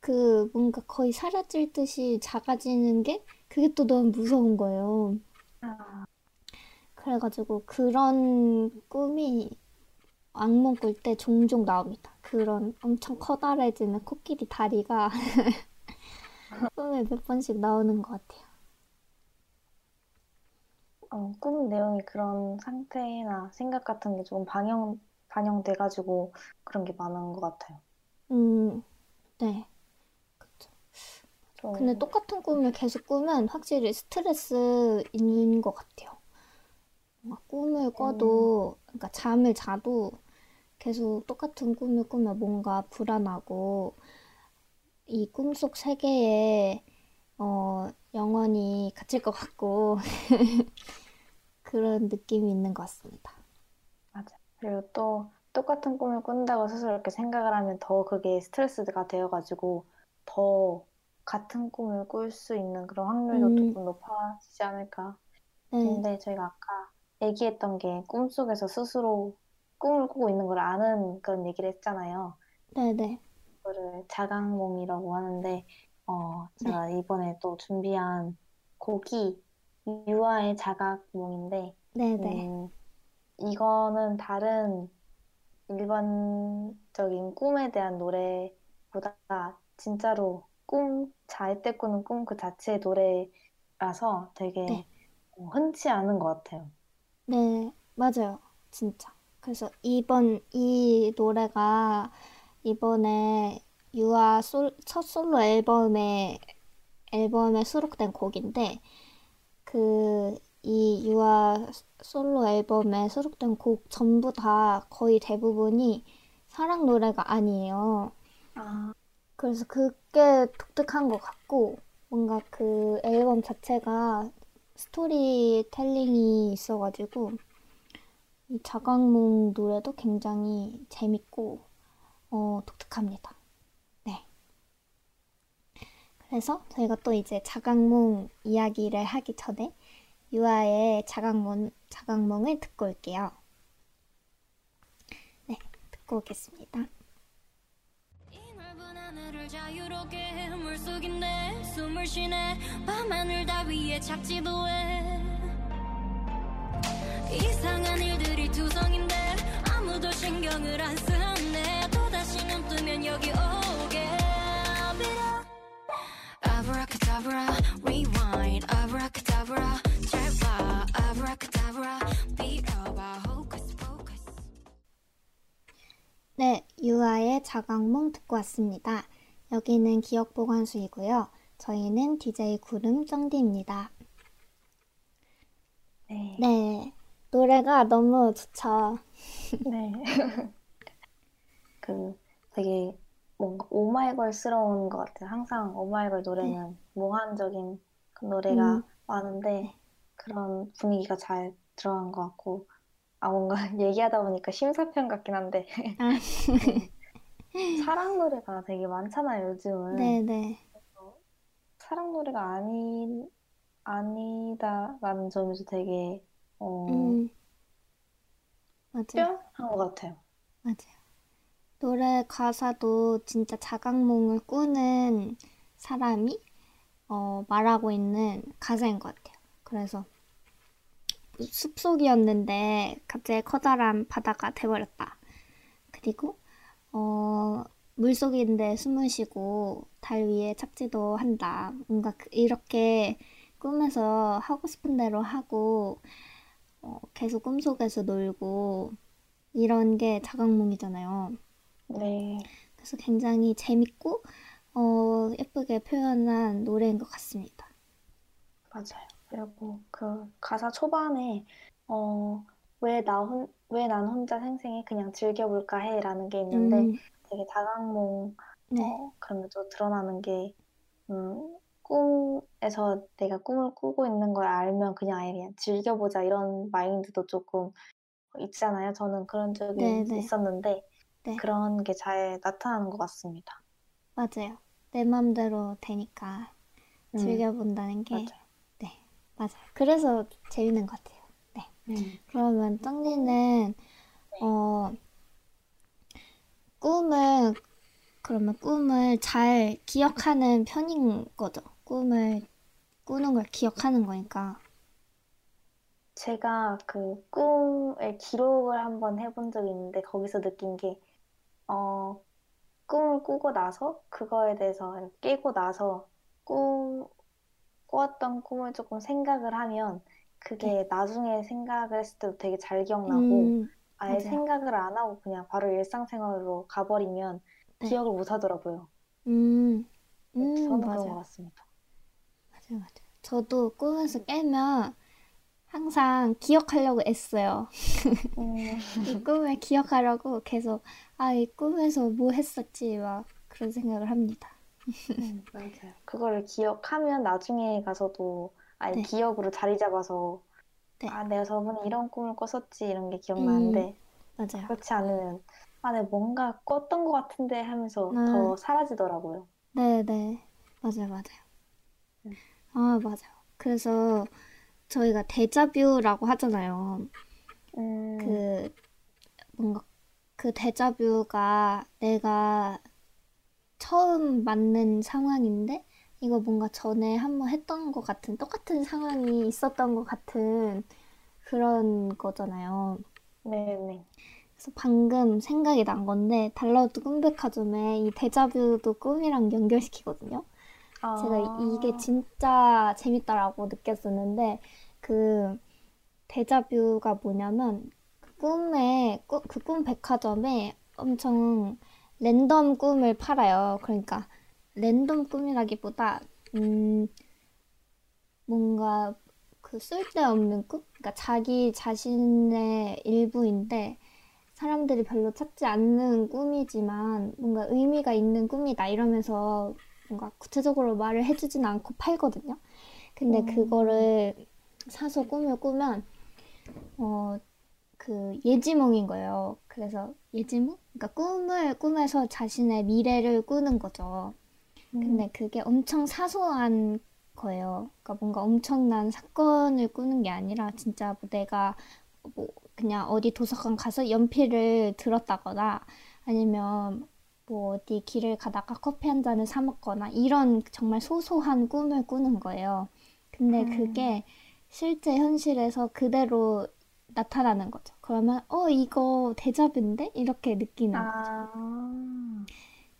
그 뭔가 거의 사라질 듯이 작아지는 게 그게 또 너무 무서운 거예요. 아, 그래가지고 그런 꿈이 악몽 꿀 때 종종 나옵니다. 그런 엄청 커다래지는 코끼리 다리가 꿈에 몇 번씩 나오는 것 같아요. 어, 꿈 내용이 그런 상태나 생각 같은 게 조금 반영, 반영돼가지고 그런 게 많은 것 같아요. 음, 네. 그쵸. 근데 좀, 똑같은 꿈을 계속 꾸면 확실히 스트레스 있는 것 같아요. 꿈을 음, 꿔도, 그러니까 잠을 자도 계속 똑같은 꿈을 꾸면 뭔가 불안하고, 이 꿈속 세계에, 어, 영원히 갇힐 것 같고, 그런 느낌이 있는 것 같습니다. 맞아. 그리고 또 똑같은 꿈을 꾼다고 스스로 이렇게 생각을 하면 더 그게 스트레스가 되어가지고 더 같은 꿈을 꿀 수 있는 그런 확률도 음, 조금 높아지지 않을까. 네, 근데 저희가 아까 얘기했던 게 꿈속에서 스스로 꿈을 꾸고 있는 걸 아는 그런 얘기를 했잖아요. 네, 네, 그거를 자각몽이라고 하는데, 어, 네, 제가 이번에 또 준비한 곡이 유아의 자각몽인데, 네, 네, 음, 이거는 다른 일반적인 꿈에 대한 노래보다 진짜로 꿈, 잘때 꾸는 꿈 그 자체의 노래라서 되게 네. 어, 흔치 않은 것 같아요. 네, 맞아요. 진짜. 그래서 이번 이 노래가 이번에 유아 솔, 첫 솔로 앨범에 앨범에 수록된 곡인데 그 이 유아 솔로 앨범에 수록된 곡 전부 다 거의 대부분이 사랑 노래가 아니에요. 아, 그래서 그게 독특한 것 같고 뭔가 그 앨범 자체가 스토리텔링이 있어가지고 이 자각몽 노래도 굉장히 재밌고 어, 독특합니다. 네. 그래서 저희가 또 이제 자각몽 이야기를 하기 전에 유아의 자각몽, 자각몽을 듣고 올게요. 네, 듣고 오겠습니다. 하늘을 자유롭게 해 물 속인데 숨을 쉬네. 밤하늘 다 위에 착지도 해. 이상한 일들이 투성인데 아무도 신경을 안 쓰네. 또다시 눈 뜨면 여기 오게. 빌어 아브라카다브라 rewind. 아브라카다브라 잘 봐 아브라카다브라. 유아의 자각몽 듣고 왔습니다. 여기는 기억보관수이고요. 저희는 DJ 구름 쩡디입니다. 네. 네, 노래가 너무 좋죠. 네. 그 되게 뭔가 오마이걸스러운 것 같아요. 항상 오마이걸 노래는 몽환적인 그 노래가 음. 많은데 그런 분위기가 잘 들어간 것 같고 아 뭔가 얘기하다 보니까 심사평 같긴 한데 아, 사랑 노래가 되게 많잖아요, 요즘은. 네네. 사랑 노래가 아니 아니다라는 점에서 되게 어, 음, 맞아요. 특별한 것 같아요. 맞아요. 노래 가사도 진짜 자각몽을 꾸는 사람이 어, 말하고 있는 가사인 것 같아요. 그래서 숲속이었는데 갑자기 커다란 바다가 돼버렸다. 그리고 어, 물속인데 숨을 쉬고 달 위에 착지도 한다. 뭔가 그- 이렇게 꿈에서 하고 싶은 대로 하고 어, 계속 꿈속에서 놀고 이런 게 자각몽이잖아요. 네, 그래서 굉장히 재밌고 어, 예쁘게 표현한 노래인 것 같습니다. 맞아요. 그리고 그 가사 초반에 어, 왜 나 혼, 왜 난 혼자 생생해 그냥 즐겨볼까 해라는 게 있는데 음, 되게 자각몽 네, 어, 또 드러나는 게 음, 꿈에서 내가 꿈을 꾸고 있는 걸 알면 그냥 아예 그냥 즐겨보자 이런 마인드도 조금 있잖아요. 저는 그런 적이 네, 네. 있었는데 네. 그런 게 잘 나타나는 것 같습니다. 맞아요. 내 맘대로 되니까 음, 즐겨본다는 게, 맞아요. 네, 맞아요. 그래서 재밌는 것 같아요. 네. 음. 그러면 쩡디는 어, 꿈을 그러면 꿈을 잘 기억하는 편인 거죠. 꿈을 꾸는 걸 기억하는 거니까. 제가 그 꿈의 기록을 한번 해본 적이 있는데 거기서 느낀 게 어, 꿈을 꾸고 나서 그거에 대해서 깨고 나서 꿈 꾸었던 꿈을 조금 생각을 하면 그게 나중에 생각을 했을 때도 되게 잘 기억나고 음, 아예 맞아요. 생각을 안 하고 그냥 바로 일상생활로 가버리면 네. 기억을 못 하더라고요. 음, 음, 저는 그런 것 맞아요. 같습니다. 맞아요, 맞아요. 저도 꿈에서 깨면 항상 기억하려고 애써요. 음, 이 꿈을 기억하려고 계속, 아, 이 꿈에서 뭐 했었지, 막 그런 생각을 합니다. 음, 맞아요. 그거를 기억하면 나중에 가서도 아예 네. 기억으로 자리 잡아서 네. 아, 내가 저번에 이런 꿈을 꿨었지 이런 게 음, 기억나는데 맞아요. 그렇지 않으면 아, 내가 뭔가 꿨던 것 같은데 하면서 아. 더 사라지더라고요. 네, 네. 맞아요, 맞아요. 음. 아, 맞아요. 그래서 저희가 데자뷰라고 하잖아요. 음, 그, 뭔가 그 데자뷰가 내가 처음 맞는 상황인데, 이거 뭔가 전에 한번 했던 것 같은, 똑같은 상황이 있었던 것 같은 그런 거잖아요. 네네. 그래서 방금 생각이 난 건데, 달라우드 꿈백화점에 이 데자뷰도 꿈이랑 연결시키거든요. 제가 아, 이게 진짜 재밌다라고 느꼈었는데, 그 데자뷰가 뭐냐면, 그 꿈에, 그 꿈 백화점에 엄청 랜덤 꿈을 팔아요. 그러니까, 랜덤 꿈이라기보다, 음, 뭔가 그 쓸데없는 꿈? 그러니까 자기 자신의 일부인데, 사람들이 별로 찾지 않는 꿈이지만, 뭔가 의미가 있는 꿈이다. 이러면서 뭔가 구체적으로 말을 해주진 않고 팔거든요. 근데 음. 그거를 사서 꿈을 꾸면, 어, 그 예지몽인 거예요. 그래서 예지몽? 그러니까 꿈을 꾸면서 자신의 미래를 꾸는 거죠. 음, 근데 그게 엄청 사소한 거예요. 그러니까 뭔가 엄청난 사건을 꾸는 게 아니라 진짜 뭐 내가 뭐 그냥 어디 도서관 가서 연필을 들었다거나 아니면 뭐 어디 길을 가다가 커피 한 잔을 사 먹거나 이런 정말 소소한 꿈을 꾸는 거예요. 근데 음. 그게 실제 현실에서 그대로 나타나는 거죠. 그러면 어 이거 데자뷰인데? 이렇게 느끼는 거죠. 아,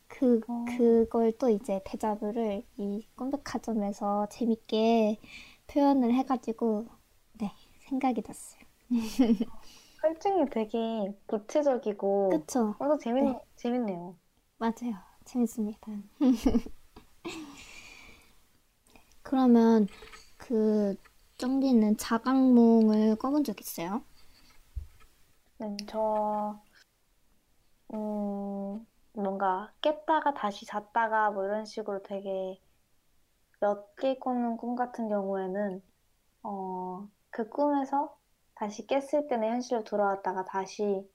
그, 어. 그걸 또 이제 데자뷰를 이 꿈백화점에서 재밌게 표현을 해가지고, 네, 생각이 났어요. 설정이 되게 구체적이고 그쵸? 엄청 재밌, 네. 재밌네요. 맞아요. 재밌습니다. 그러면 그 정디는 자각몽을 꿔본 적 있어요? 네, 저, 음, 뭔가 깼다가 다시 잤다가 뭐 이런 식으로 되게 몇 개 꾸는 꿈 같은 경우에는, 어, 그 꿈에서 다시 깼을 때는 현실로 돌아왔다가 다시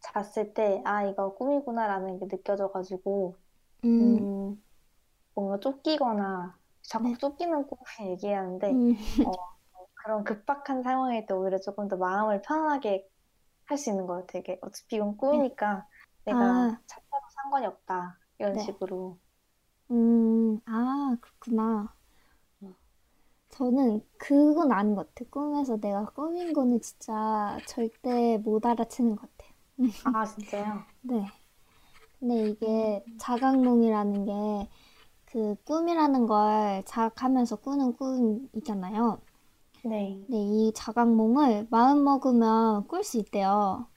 잤을 때, 아, 이거 꿈이구나라는 게 느껴져가지고, 음, 음, 뭔가 쫓기거나, 자꾸 네. 쫓기는 꿈을 얘기하는데, 음, 그런 급박한 상황일 때 오히려 조금 더 마음을 편안하게 할 수 있는 것 같아요. 이게 어차피 이건 꿈이니까 내가 아. 잤다도 상관이 없다. 이런 네. 식으로. 음, 아, 그렇구나. 음. 저는 그건 아닌 것 같아요. 꿈에서 내가 꾸민 거는 진짜 절대 못 알아채는 것 같아요. 아, 진짜요? 네. 근데 이게 자각몽이라는 게 그 꿈이라는 걸 자각하면서 꾸는 꿈이잖아요. 네. 근데 이 자각몽을 마음 먹으면 꿀 수 있대요.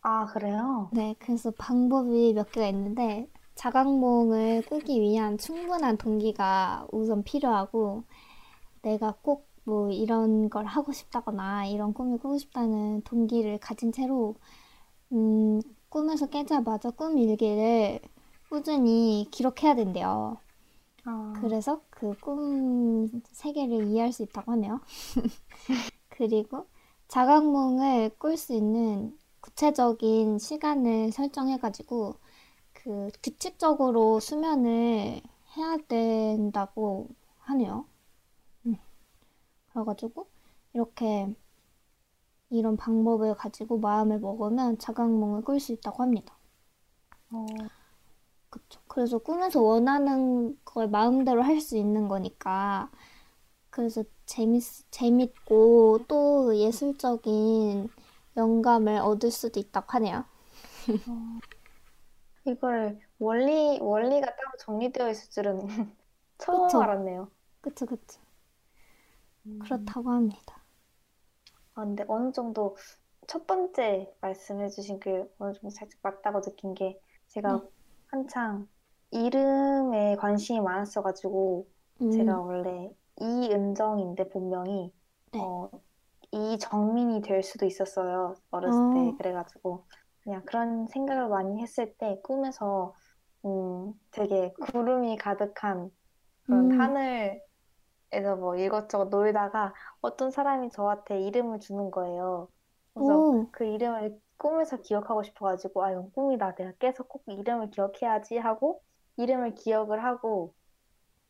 아, 그래요? 네, 그래서 방법이 몇 개가 있는데 자각몽을 꾸기 위한 충분한 동기가 우선 필요하고 내가 꼭 뭐 이런 걸 하고 싶다거나 이런 꿈을 꾸고 싶다는 동기를 가진 채로 음, 꿈에서 깨자마자 꿈 일기를 꾸준히 기록해야 된대요. 아, 그래서 그 꿈 세계를 이해할 수 있다고 하네요. 그리고 자각몽을 꿀 수 있는 구체적인 시간을 설정해가지고 그 규칙적으로 수면을 해야 된다고 하네요. 음. 그래가지고 이렇게 이런 방법을 가지고 마음을 먹으면 자각몽을 꿀 수 있다고 합니다. 어, 그래서 꿈에서 원하는 걸 마음대로 할 수 있는 거니까 그래서 재밌, 재밌고 또 예술적인 영감을 얻을 수도 있다고 하네요. 이걸 원리, 원리가 따로 정리되어 있을 줄은 처음 그쵸. 알았네요. 그쵸, 그쵸. 음. 그렇다고 합니다. 아, 근데 어느 정도 첫 번째 말씀해주신 그 어느 정도 살짝 맞다고 느낀 게 제가 네. 한창 이름에 관심이 많았어가지고 음, 제가 원래 이은정인데 본명이 네. 어, 이정민이 될 수도 있었어요. 어렸을 어. 때 그래가지고 그냥 그런 생각을 많이 했을 때 꿈에서 음, 되게 구름이 가득한 그런 음, 하늘에서 뭐 이것저것 놀다가 어떤 사람이 저한테 이름을 주는 거예요. 그래서 오, 그 이름을 꿈에서 기억하고 싶어가지고 아 이건 꿈이다. 내가 깨서 꼭 이름을 기억해야지 하고 이름을 기억을 하고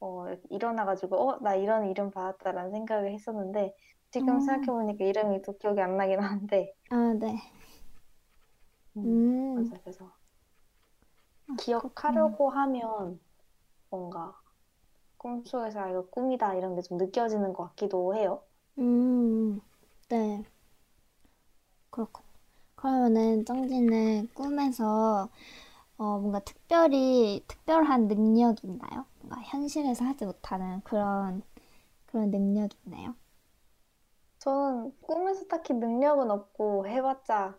어, 일어나가지고, 어, 나 이런 이름 받았다라는 생각을 했었는데, 지금 어. 생각해보니까 이름이 또 기억이 안 나긴 하는데, 아, 네. 음, 음, 맞아. 그래서 아, 기억하려고 하면 뭔가 꿈속에서 아, 이거 꿈이다 이런 게 좀 느껴지는 것 같기도 해요. 음, 네. 그렇군. 그러면은 정지는 꿈에서 어, 뭔가 특별히 특별한 능력이 있나요? 뭔가 현실에서 하지 못하는 그런 그런 능력이 있나요? 저는 꿈에서 딱히 능력은 없고 해봤자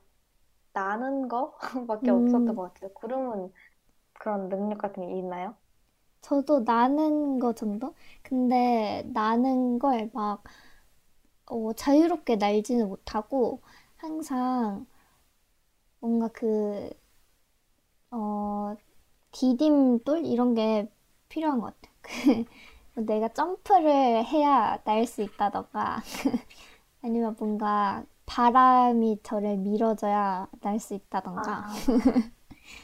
나는 거밖에 음. 없었던 것 같아요. 구름은 그런 능력 같은 게 있나요? 저도 나는 거 정도? 근데 나는 걸 막 어, 자유롭게 날지는 못하고 항상 뭔가 그 어, 디딤돌 이런 게 필요한 것 같아요. 그 내가 점프를 해야 날 수 있다던가 아니면 뭔가 바람이 저를 밀어줘야 날 수 있다던가. 아,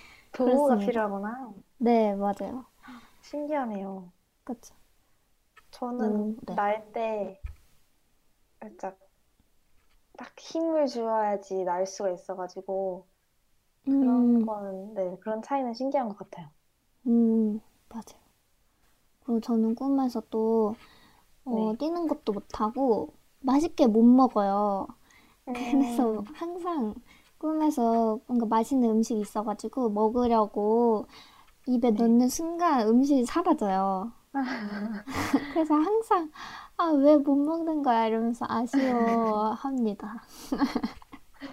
도구가 그렇습니다. 필요하구나. 네, 맞아요. 신기하네요. 그쵸. 저는 음, 네. 날 때 살짝 딱 힘을 주어야지 날 수가 있어가지고 그런 음, 거는 네, 그런 차이는 신기한 것 같아요. 음, 맞아요. 그리고 저는 꿈에서 또, 어, 네. 뛰는 것도 못하고, 맛있게 못 먹어요. 그래서 음, 항상 꿈에서 뭔가 맛있는 음식이 있어가지고 먹으려고 입에 넣는 순간 음식이 사라져요. 그래서 항상 아, 왜 못 먹는 거야 이러면서 아쉬워합니다.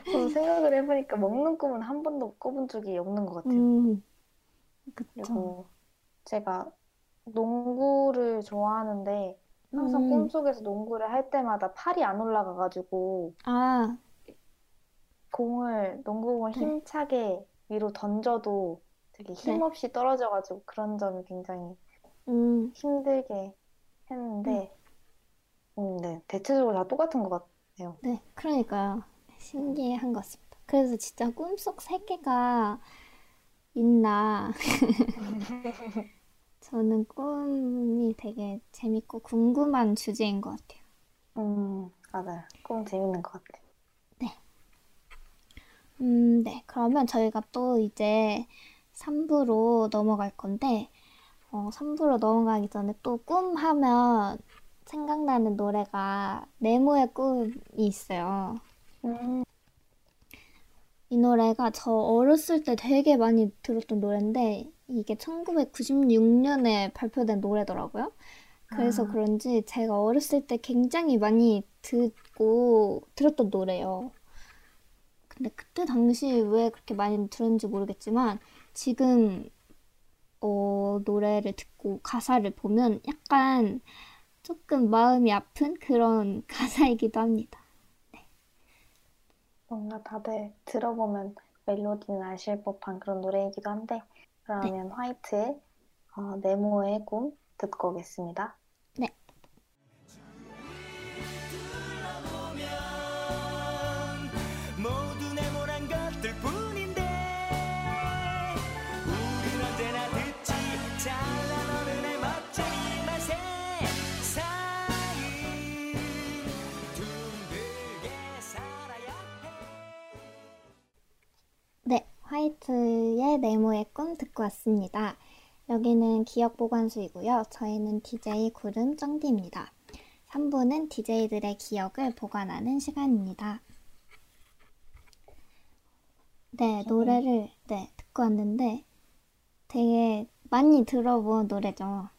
저도 생각을 해보니까 먹는 꿈은 한 번도 꿔본 적이 없는 것 같아요. 음. 그리고 제가 농구를 좋아하는데 항상 음. 꿈속에서 농구를 할 때마다 팔이 안 올라가가지고 아, 공을 농구공을 네. 힘차게 위로 던져도 되게 네. 힘없이 떨어져가지고 그런 점이 굉장히 음, 힘들게 했는데 음, 네 대체적으로 다 똑같은 것 같아요. 네, 그러니까요. 신기한 것 같습니다. 그래서 진짜 꿈속 세계가 있나. 저는 꿈이 되게 재밌고 궁금한 주제인 것 같아요. 음 맞아요. 꿈 재밌는 것 같아요. 음, 네. 그러면 저희가 또 이제 3부로 넘어갈 건데, 어, 3부로 넘어가기 전에 또 꿈 하면 생각나는 노래가 네모의 꿈이 있어요. 음, 이 노래가 저 어렸을 때 되게 많이 들었던 노래인데, 이게 1996년에 발표된 노래더라고요. 그래서 아. 그런지 제가 어렸을 때 굉장히 많이 듣고 들었던 노래예요. 근데 그때 당시 왜 그렇게 많이 들었는지 모르겠지만 지금 어, 노래를 듣고 가사를 보면 약간 조금 마음이 아픈 그런 가사이기도 합니다. 뭔가 다들 들어보면 멜로디는 아실 법한 그런 노래이기도 한데 그러면 화이트의 어, 네모의 꿈 듣고 오겠습니다. 화이트의 네모의 꿈 듣고 왔습니다. 여기는 기억 보관소이고요. 저희는 DJ 구름 쩡디입니다. 3부는 DJ들의 기억을 보관하는 시간입니다. 네, 노래를 네, 듣고 왔는데 되게 많이 들어본 노래죠.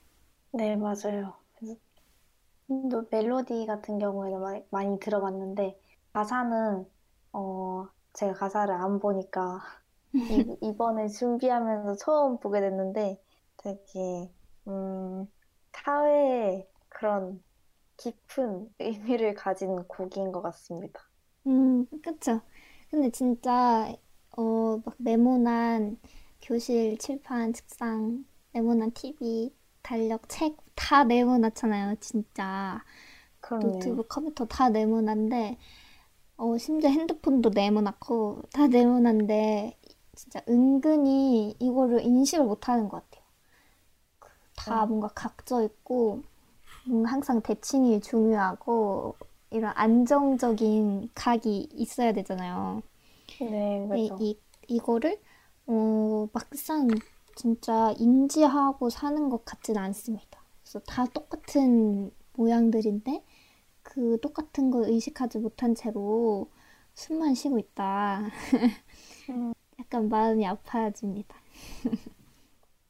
네, 맞아요. 또 멜로디 같은 경우에는 많이, 많이 들어봤는데 가사는 어, 제가 가사를 안 보니까 이, 이번에 준비하면서 처음 보게 됐는데 되게 음, 사회에 그런 깊은 의미를 가진 곡인 것 같습니다. 음, 그쵸. 근데 진짜, 어, 막 네모난 교실 칠판, 책상, 네모난 TV, 달력, 책, 다 네모났잖아요, 진짜. 그렇네요. 노트북, 컴퓨터 다 네모난데, 어, 심지어 핸드폰도 네모났고, 다 네모난데, 진짜 은근히 이거를 인식을 못 하는 것 같아요. 그다 음. 뭔가 각져 있고, 뭔가 항상 대칭이 중요하고, 이런 안정적인 각이 있어야 되잖아요. 네, 그렇죠. 이, 이거를, 어, 막상 진짜 인지하고 사는 것 같진 않습니다. 그래서 다 똑같은 모양들인데, 그 똑같은 걸 의식하지 못한 채로 숨만 쉬고 있다. 음. 약간 마음이 아파집니다.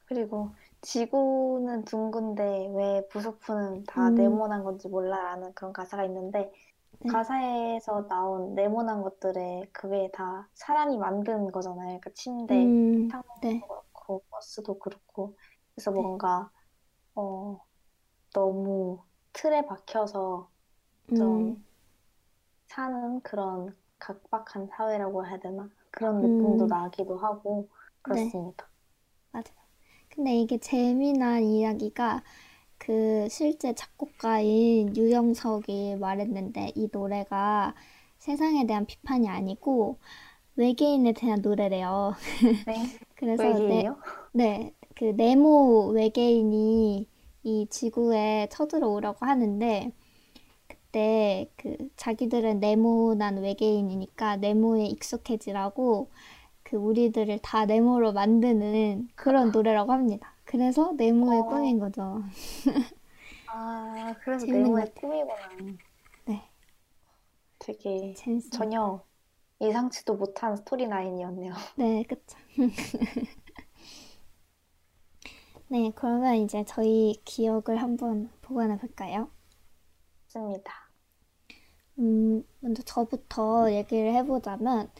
그리고 지구는 둥근데 왜 부속품은 다 음. 네모난 건지 몰라라는 그런 가사가 있는데 네. 가사에서 나온 네모난 것들에 그게 다 사람이 만든 거잖아요. 그러니까 침대, 음, 창문도 네, 그렇고 버스도 그렇고 그래서 네. 뭔가 어 너무 틀에 박혀서 좀 음, 사는 그런 각박한 사회라고 해야 되나? 그런 느낌도 음. 나기도 하고 그렇습니다. 맞아요. 근데 이게 재미난 이야기가 그 실제 작곡가인 유영석이 말했는데 이 노래가 세상에 대한 비판이 아니고 외계인에 대한 노래래요. 네. 그래서 네, 외계인이요? 네, 그 네모 외계인이 이 지구에 쳐들어오라고 하는데 그 때 그 자기들은 네모난 외계인이니까 네모에 익숙해지라고 그 우리들을 다 네모로 만드는 그런 노래라고 합니다. 그래서 네모의 어. 꿈인 거죠. 아, 그래서 네모의. 꿈이구나. 네, 되게 재밌습니다. 전혀 예상치도 못한 스토리 라인이었네요. 네, 그쵸. 네, 그러면 이제 저희 기억을 한번 보관해 볼까요? 좋습니다. 음, 먼저 저부터 얘기를 해보자면,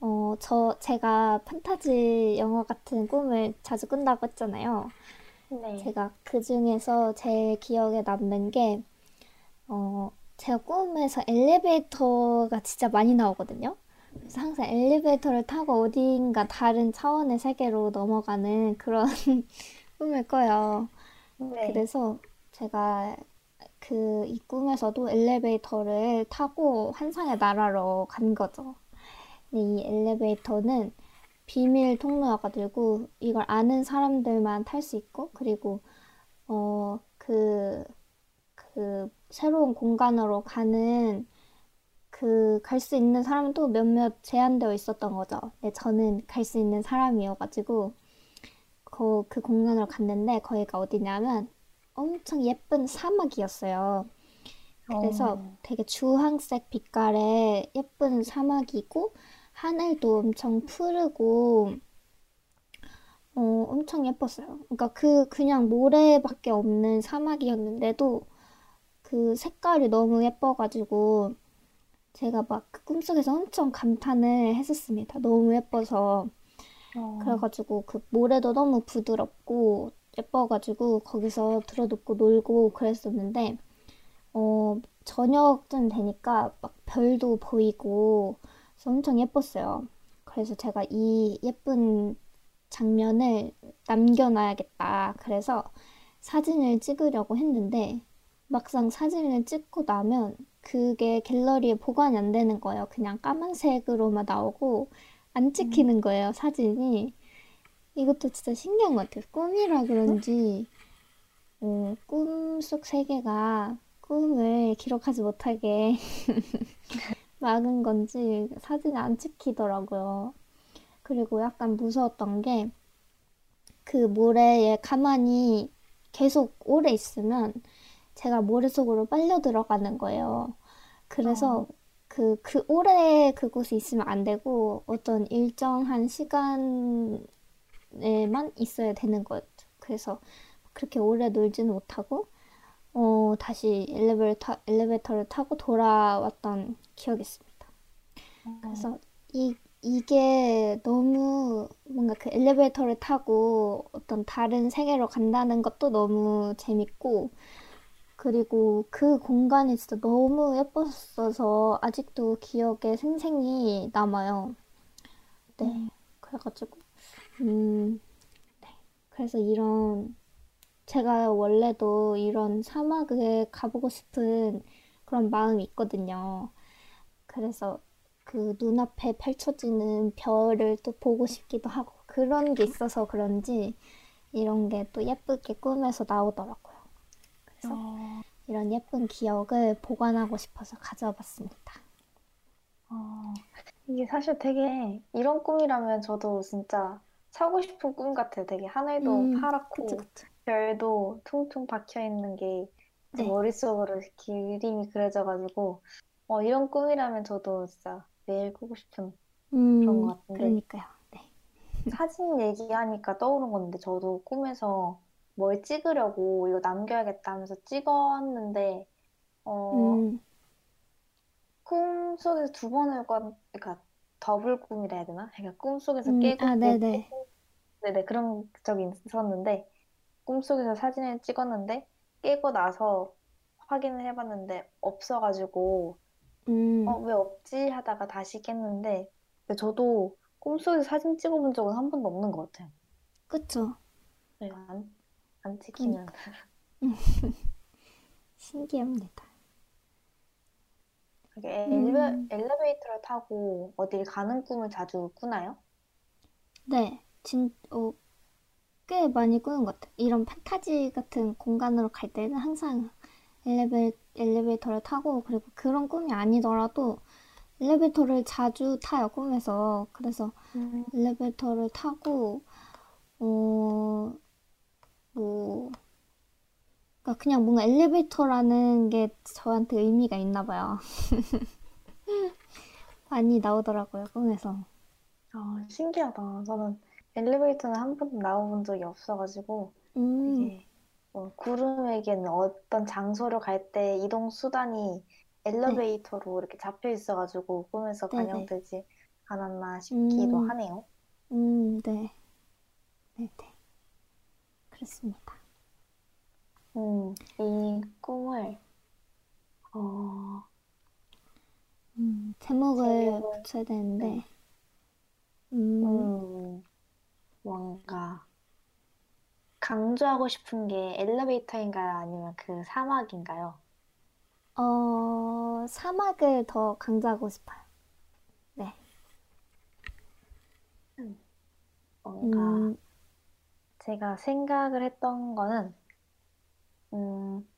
어, 저, 제가 판타지 영화 같은 꿈을 자주 꾼다고 했잖아요. 네. 제가 그 중에서 제일 기억에 남는 게, 어, 제가 꿈에서 엘리베이터가 진짜 많이 나오거든요. 그래서 항상 엘리베이터를 타고 어딘가 다른 차원의 세계로 넘어가는 그런 꿈을 꿔요. 네. 그래서 제가 그 이 꿈에서도 엘리베이터를 타고 환상의 나라로 간 거죠. 근데 이 엘리베이터는 비밀 통로여가지고 이걸 아는 사람들만 탈 수 있고 그리고 어그그 새로운 공간으로 가는 그 갈 수 있는 사람은 또 몇몇 제한되어 있었던 거죠. 근데 저는 갈 수 있는 사람이어가지고 그, 그 공간으로 갔는데 거기가 어디냐면 엄청 예쁜 사막이었어요. 그래서 어, 되게 주황색 빛깔의 예쁜 사막이고 하늘도 엄청 푸르고 어, 엄청 예뻤어요. 그러니까 그 그냥 모래밖에 없는 사막이었는데도 그 색깔이 너무 예뻐가지고 제가 막 그 꿈속에서 엄청 감탄을 했었습니다. 너무 예뻐서. 어, 그래가지고 그 모래도 너무 부드럽고 예뻐가지고 거기서 들어눕고 놀고 그랬었는데 어 저녁쯤 되니까 막 별도 보이고 그래서 엄청 예뻤어요. 그래서 제가 이 예쁜 장면을 남겨놔야겠다. 그래서 사진을 찍으려고 했는데 막상 사진을 찍고 나면 그게 갤러리에 보관이 안 되는 거예요. 그냥 까만색으로만 나오고 안 찍히는 거예요, 사진이. 이것도 진짜 신기한 것 같아요. 꿈이라 그런지, 어, 꿈속 세계가 꿈을 기록하지 못하게 막은 건지 사진이 안 찍히더라고요. 그리고 약간 무서웠던 게, 그 모래에 가만히 계속 오래 있으면 제가 모래 속으로 빨려 들어가는 거예요. 그래서 어, 그, 그 오래 그곳에 있으면 안 되고 어떤 일정한 시간 에만 있어야 되는 거였죠. 그래서 그렇게 오래 놀지는 못하고 어, 다시 엘리베이터, 엘리베이터를 타고 돌아왔던 기억이 있습니다. 어, 그래서 이, 이게 너무 뭔가 그 엘리베이터를 타고 어떤 다른 세계로 간다는 것도 너무 재밌고 그리고 그 공간이 진짜 너무 예뻤어서 아직도 기억에 생생히 남아요. 네. 그래가지고, 음, 네. 그래서 이런, 제가 원래도 이런 사막에 가보고 싶은 그런 마음이 있거든요. 그래서 그 눈앞에 펼쳐지는 별을 또 보고 싶기도 하고, 그런 게 있어서 그런지 이런 게 또 예쁘게 꿈에서 나오더라고요. 그래서 어, 이런 예쁜 기억을 보관하고 싶어서 가져와 봤습니다. 어. 이게 사실 되게 이런 꿈이라면 저도 진짜 사고 싶은 꿈 같아요. 되게 하늘도 음, 파랗고 그쵸. 별도 퉁퉁 박혀 있는 게제 네. 머릿속으로 이렇게 그림이 그려져가지고 어, 이런 꿈이라면 저도 진짜 매일 꾸고 싶은 그런 음, 것 같은데 그러니까요. 네. 사진 얘기하니까 떠오른 건데 저도 꿈에서 뭘 찍으려고 이거 남겨야겠다 하면서 찍었는데 어, 음, 꿈 속에서 두 번을 관, 그러니까 더블 꿈이라 해야 되나? 그러니까 꿈속에서 음, 깨고 아, 또 네네. 깨고 네네 그런 적이 있었는데 꿈속에서 사진을 찍었는데 깨고 나서 확인을 해봤는데 없어가지고 어, 음, 왜 없지? 하다가 다시 깼는데 근데 저도 꿈속에서 사진 찍어본 적은 한 번도 없는 것 같아요. 그쵸. 네, 안, 안 찍히면 그러니까. 신기합니다. 이게 엘리베, 음, 엘리베이터를 타고 어딜 가는 꿈을 자주 꾸나요? 네. 진, 어, 꽤 많이 꾸는 것 같아요. 이런 판타지 같은 공간으로 갈 때는 항상 엘리베, 엘리베이터를 타고, 그리고 그런 꿈이 아니더라도 엘리베이터를 자주 타요, 꿈에서. 그래서 음, 엘리베이터를 타고, 어, 뭐, 그러니까 그냥 뭔가 엘리베이터라는 게 저한테 의미가 있나 봐요. 많이 나오더라고요, 꿈에서. 아, 신기하다. 저는 엘리베이터는 한 번도 나와본 적이 없어가지고 음, 이게 뭐 구름에게는 어떤 장소를 갈때 이동 수단이 엘리베이터로 이렇게 잡혀 있어가지고 꿈에서 네네. 반영되지 않았나 싶기도 음. 하네요. 음, 네. 네, 네. 그렇습니다. 음, 이 꿈을 어, 음, 제목을 제목을- 붙여야 되는데, 네. 음, 음, 뭔가 강조하고 싶은 게 엘리베이터인가요? 아니면 그 사막인가요? 어, 사막을 더 강조하고 싶어요. 네. 뭔가 음, 제가 생각을 했던 거는 음,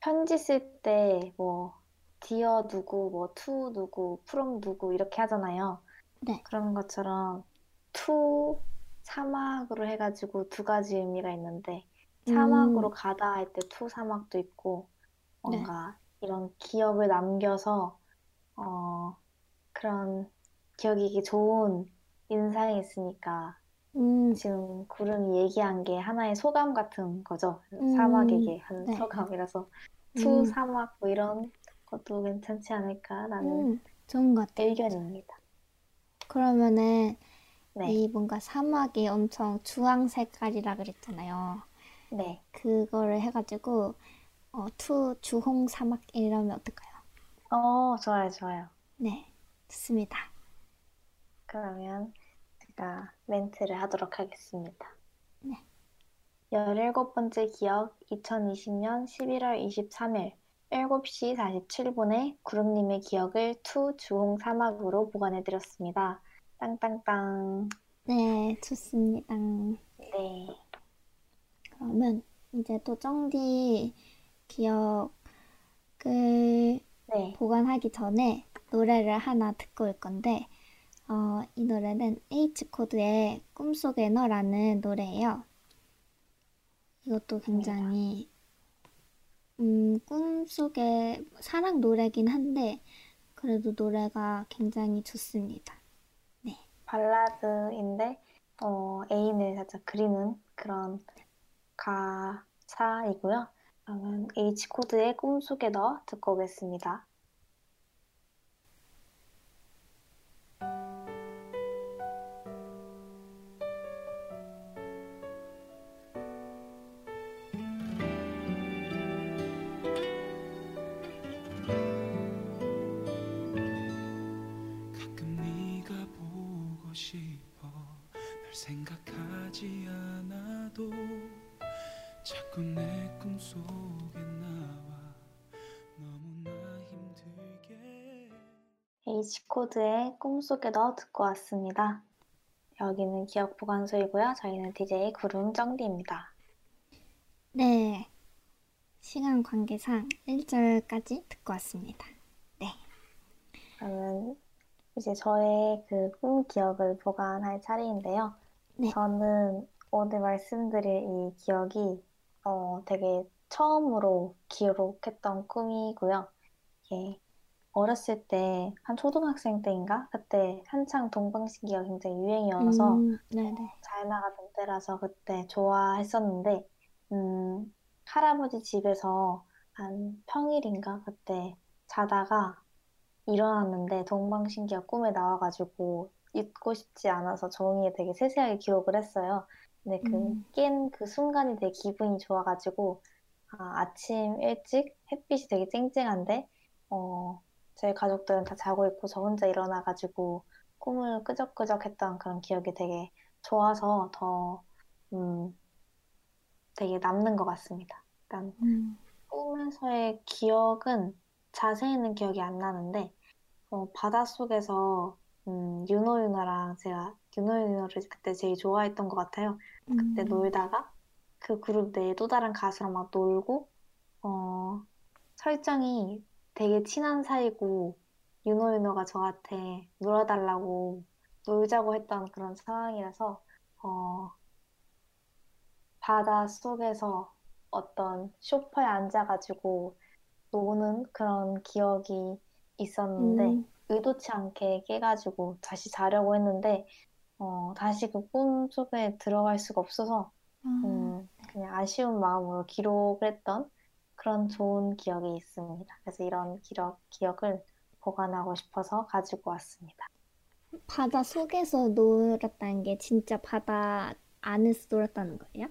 편지 쓸 때 뭐 dear 누구, 뭐 to 누구, from 누구 이렇게 하잖아요. 네. 그런 것처럼 to 사막으로 해가지고 두 가지 의미가 있는데 사막으로 음, 가다 할 때 to 사막도 있고 네. 뭔가 이런 기억을 남겨서 어, 그런 기억이 좋은 인상이 있으니까 음, 지금 구름이 얘기한 게 하나의 소감 같은 거죠. 음, 사막에게 한 네. 소감이라서 투 음, 사막 뭐 이런 것도 괜찮지 않을까라는 음, 좋은 것 같아요. 의견입니다. 그러면은, 네, 이 뭔가 사막이 엄청 주황 색깔이라 그랬잖아요. 네. 그거를 해가지고, 어, to 주홍 사막 이러면 어떨까요? 어, 좋아요, 좋아요. 네, 좋습니다. 그러면 제가 멘트를 하도록 하겠습니다. 네. 17번째 기억 2020년 11월 23일 7시 47분에 구름님의 기억을 to 주홍 사막으로 보관해드렸습니다. 땅땅땅. 네, 좋습니다. 네. 그러면 이제 또 정디 기억을 네. 보관하기 전에 노래를 하나 듣고 올 건데, 어, 이 노래는 H코드의 꿈속의 너라는 노래예요. 이것도 굉장히, 음, 꿈속의 사랑 노래긴 한데, 그래도 노래가 굉장히 좋습니다. 네. 발라드인데, 어, 애인을 살짝 그리는 그런 가사이고요. 그러면 H코드의 꿈속에 너 듣고 오겠습니다. 생각하지 않아도 자꾸 내 꿈속에 나와 너무나 힘들게 H코드의 꿈속에 너 듣고 왔습니다. 여기는 기억 보관소이고요. 저희는 DJ 구름 정디입니다. 네. 시간 관계상 1절까지 듣고 왔습니다. 네. 그러면 이제 저의 그 꿈 기억을 보관할 차례인데요. 네. 저는 오늘 말씀드릴 이 기억이 어, 되게 처음으로 기록했던 꿈이고요. 이게 어렸을 때, 한 초등학생 때인가? 그때 한창 동방신기가 굉장히 유행이어서 음. 잘 나가던 때라서 그때 좋아했었는데, 음, 할아버지 집에서 한 평일인가? 그때 자다가 일어났는데 동방신기가 꿈에 나와가지고 잊고 싶지 않아서 종이에 되게 세세하게 기록을 했어요. 근데 그 음. 깬그 순간이 되게 기분이 좋아가지고 아, 아침 일찍 햇빛이 되게 쨍쨍한데 어, 저희 가족들은 다 자고 있고 저 혼자 일어나가지고 꿈을 끄적끄적했던 그런 기억이 되게 좋아서 더 음, 되게 남는 것 같습니다. 일단 음, 꿈에서의 기억은 자세히는 기억이 안 나는데 어, 바닷속에서 음, 윤호랑 제가 윤호를 그때 제일 좋아했던 것 같아요. 그때 음, 놀다가 그 그룹 내에 또 다른 가수랑 막 놀고 어, 설정이 되게 친한 사이고 윤호가 저한테 놀아달라고 놀자고 했던 그런 상황이라서 어, 바다 속에서 어떤 소파에 앉아가지고 노는 그런 기억이 있었는데 음, 의도치 않게 깨가지고 다시 자려고 했는데 어, 다시 그 꿈 속에 들어갈 수가 없어서 아, 음, 그냥 아쉬운 마음으로 기록을 했던 그런 좋은 기억이 있습니다. 그래서 이런 기록, 기억을 보관하고 싶어서 가지고 왔습니다. 바다 속에서 놀았다는 게 진짜 바다 안에서 놀았다는 거예요?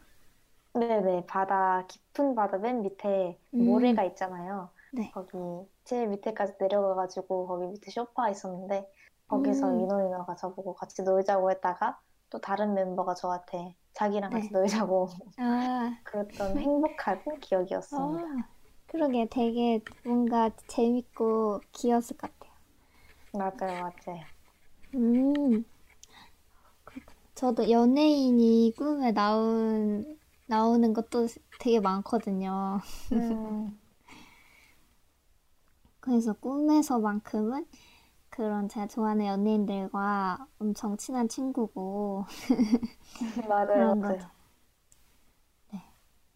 네네, 바다, 깊은 바다 맨 밑에 음. 모래가 있잖아요. 네. 거기 제일 밑에까지 내려가가지고 거기 밑에 소파 있었는데 거기서 음. 이노이노가 저보고 같이 놀자고 했다가 또 다른 멤버가 저한테 자기랑 같이 네. 놀자고 아, 그랬던 행복한 기억이었습니다. 아, 그러게 되게 뭔가 재밌고 귀여웠을 것 같아요. 맞아요, 맞아요. 음. 저도 연예인이 꿈에 나온, 나오는 것도 되게 많거든요. 음, 그래서 꿈에서만큼은 그런 제가 좋아하는 연예인들과 엄청 친한 친구고 맞아요, 그런 맞아요. 거죠.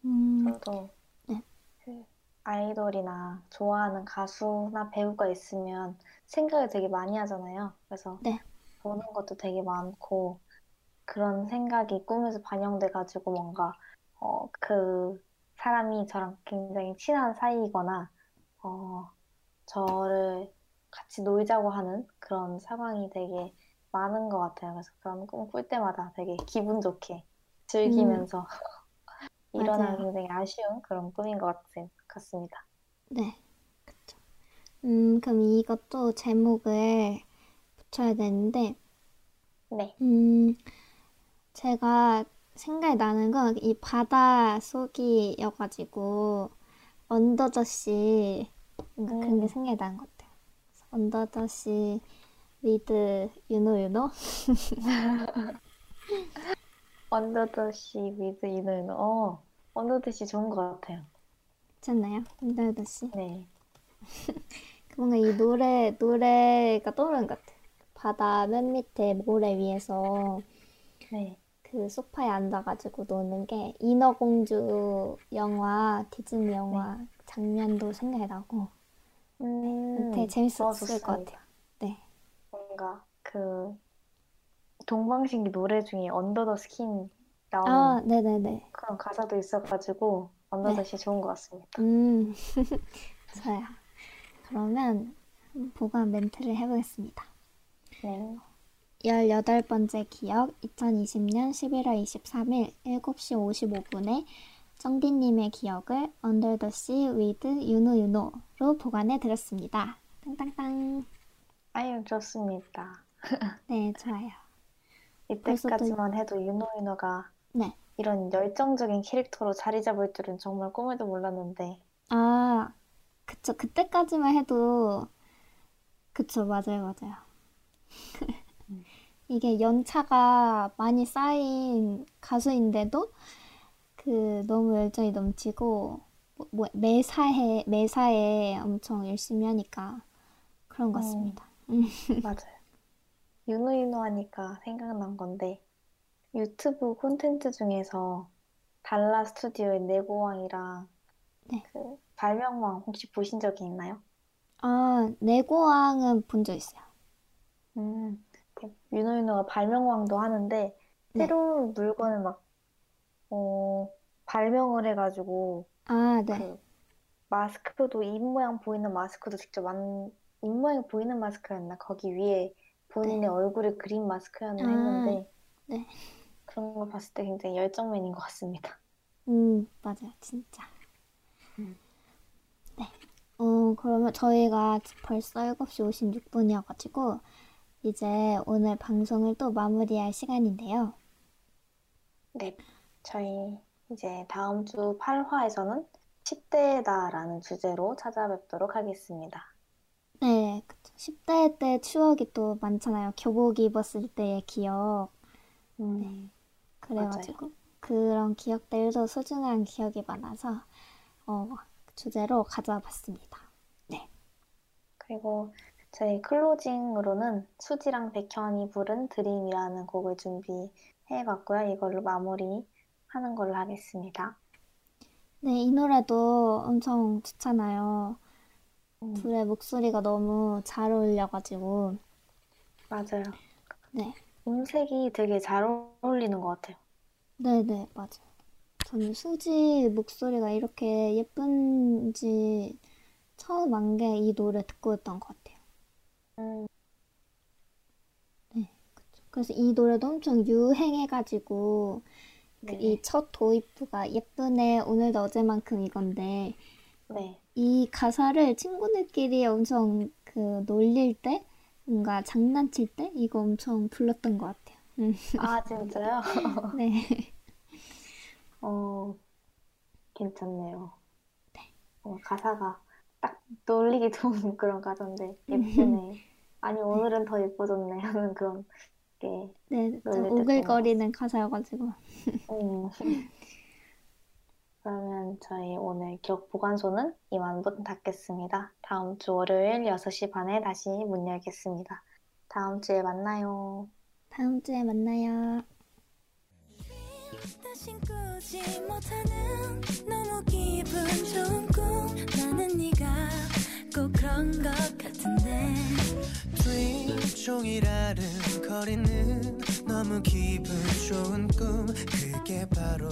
음, 저도 네. 그 아이돌이나 좋아하는 가수나 배우가 있으면 생각을 되게 많이 하잖아요. 그래서 네. 보는 것도 되게 많고 그런 생각이 꿈에서 반영돼가지고 뭔가 어, 그 사람이 저랑 굉장히 친한 사이이거나 어, 저를 같이 놀자고 하는 그런 상황이 되게 많은 것 같아요. 그래서 그런 꿈 꿀 때마다 되게 기분 좋게 즐기면서 일어나는 음. 맞아요. 굉장히 아쉬운 그런 꿈인 것 같, 같습니다. 네, 그쵸. 음, 그럼 이것도 제목을 붙여야 되는데, 네. 음, 제가 생각이 나는 건 이 바다 속이어가지고, 언더더시, 뭔가 그런 게 음. 생각이 나는 것 같아요. 언더더시 with 유노 유노? 언더더시 위드 이노이노. 어, 언더더시 좋은 것 같아요. 괜찮나요? 언더더시? 네. 뭔가 이 노래, 노래가 떠오르는 것 같아요. 바다 맨 밑에 모래 위에서 네. 그 소파에 앉아가지고 노는 게 인어공주 영화, 디즈니 영화 장면도 생각이 나고 음, 되게 어, 재밌었을 것. 같아요. 네. 뭔가 그 동방신기 노래 중에 under the skin 나오는 아, 네네네. 그런 가사도 있어가지고 under the sea 좋은 것 같습니다. 음, 좋아요. 그러면 보관 멘트를 해보겠습니다. 네. 18번째 기억, 2020년 11월 23일 7시 55분에 정디님의 기억을 Under the Sea with 유노 유노로 보관해 드렸습니다. 땅땅땅. 아유, 좋습니다. 네, 좋아요. 이때까지만 해도 유노유노가 네. 이런 열정적인 캐릭터로 자리 잡을 줄은 정말 꿈에도 몰랐는데 아, 그쵸. 그때까지만 해도, 그쵸. 맞아요, 맞아요. 이게 연차가 많이 쌓인 가수인데도 그 너무 열정이 넘치고 뭐, 뭐 매사에 매사에 엄청 열심히 하니까 그런 것 음. 같습니다. 맞아요. 유노유노 하니까 생각난 건데 유튜브 콘텐츠 중에서 달라 스튜디오의 내고왕이랑 네. 그 발명왕 혹시 보신 적이 있나요? 아, 내고왕은 본 적 있어요. 음, 그 유노유노가 발명왕도 하는데 네. 새로운 물건을 막 어, 발명을 해가지고 아, 네. 그 마스크도 입 모양 보이는 마스크도 직접 만, 입 모양이 보이는 마스크였나? 거기 위에 본인의 얼굴을 그린 마스크였나 아, 했는데 네. 그런 걸 봤을 때 굉장히 열정맨인 것 같습니다. 음, 맞아요. 진짜. 음. 네. 어, 그러면 저희가 벌써 7시 56분이어가지고, 이제 오늘 방송을 또 마무리할 시간인데요. 네, 저희 이제 다음 주 8화에서는 10대다라는 주제로 찾아뵙도록 하겠습니다. 네, 그쵸. 10대 때 추억이 또 많잖아요. 교복 입었을 때의 기억. 음, 그래가지고, 그런 기억들도 소중한 기억이 많아서, 어, 주제로 가져와 봤습니다. 네. 그리고 저희 closing으로는 수지랑 백현이 부른 Dream이라는 곡을 준비해봤고요. 이걸로 마무리 하는 걸로 하겠습니다. 네, 이 노래도 엄청 좋잖아요. 음, 둘의 목소리가 너무 잘 어울려가지고, 맞아요. 네. 음색이 되게 잘 어울리는 것 같아요. 네네, 맞아요. 저는 수지 목소리가 이렇게 예쁜지 처음 안 게 이 노래 듣고였던 것 같아요. 음, 그래서 이 노래도 엄청 유행해가지고 네. 이첫 도입부가 예쁘네 오늘도 어제만큼 이건데 네. 이 가사를 친구들끼리 엄청 그 놀릴 때 뭔가 장난칠 때 이거 엄청 불렀던 것 같아요. 음, 아, 진짜요? 네. 어, 괜찮네요. 어, 가사가 딱 놀리기 좋은 그런 가사인데, 예쁘네. 아니, 오늘은 더 예뻐졌네 하는 그런 게, 네, 좀 오글거리는 가사여가지고. 음. 그러면 저희 오늘 기억 보관소는 이만 문 닫겠습니다. 다음 주 월요일 6시 반에 다시 문 열겠습니다. 다음 주에 만나요. 다음 주에 만나요. 꼭 그런 것 같은데. 종일 아른거리는 너무 기분 좋은 꿈. 그게 바로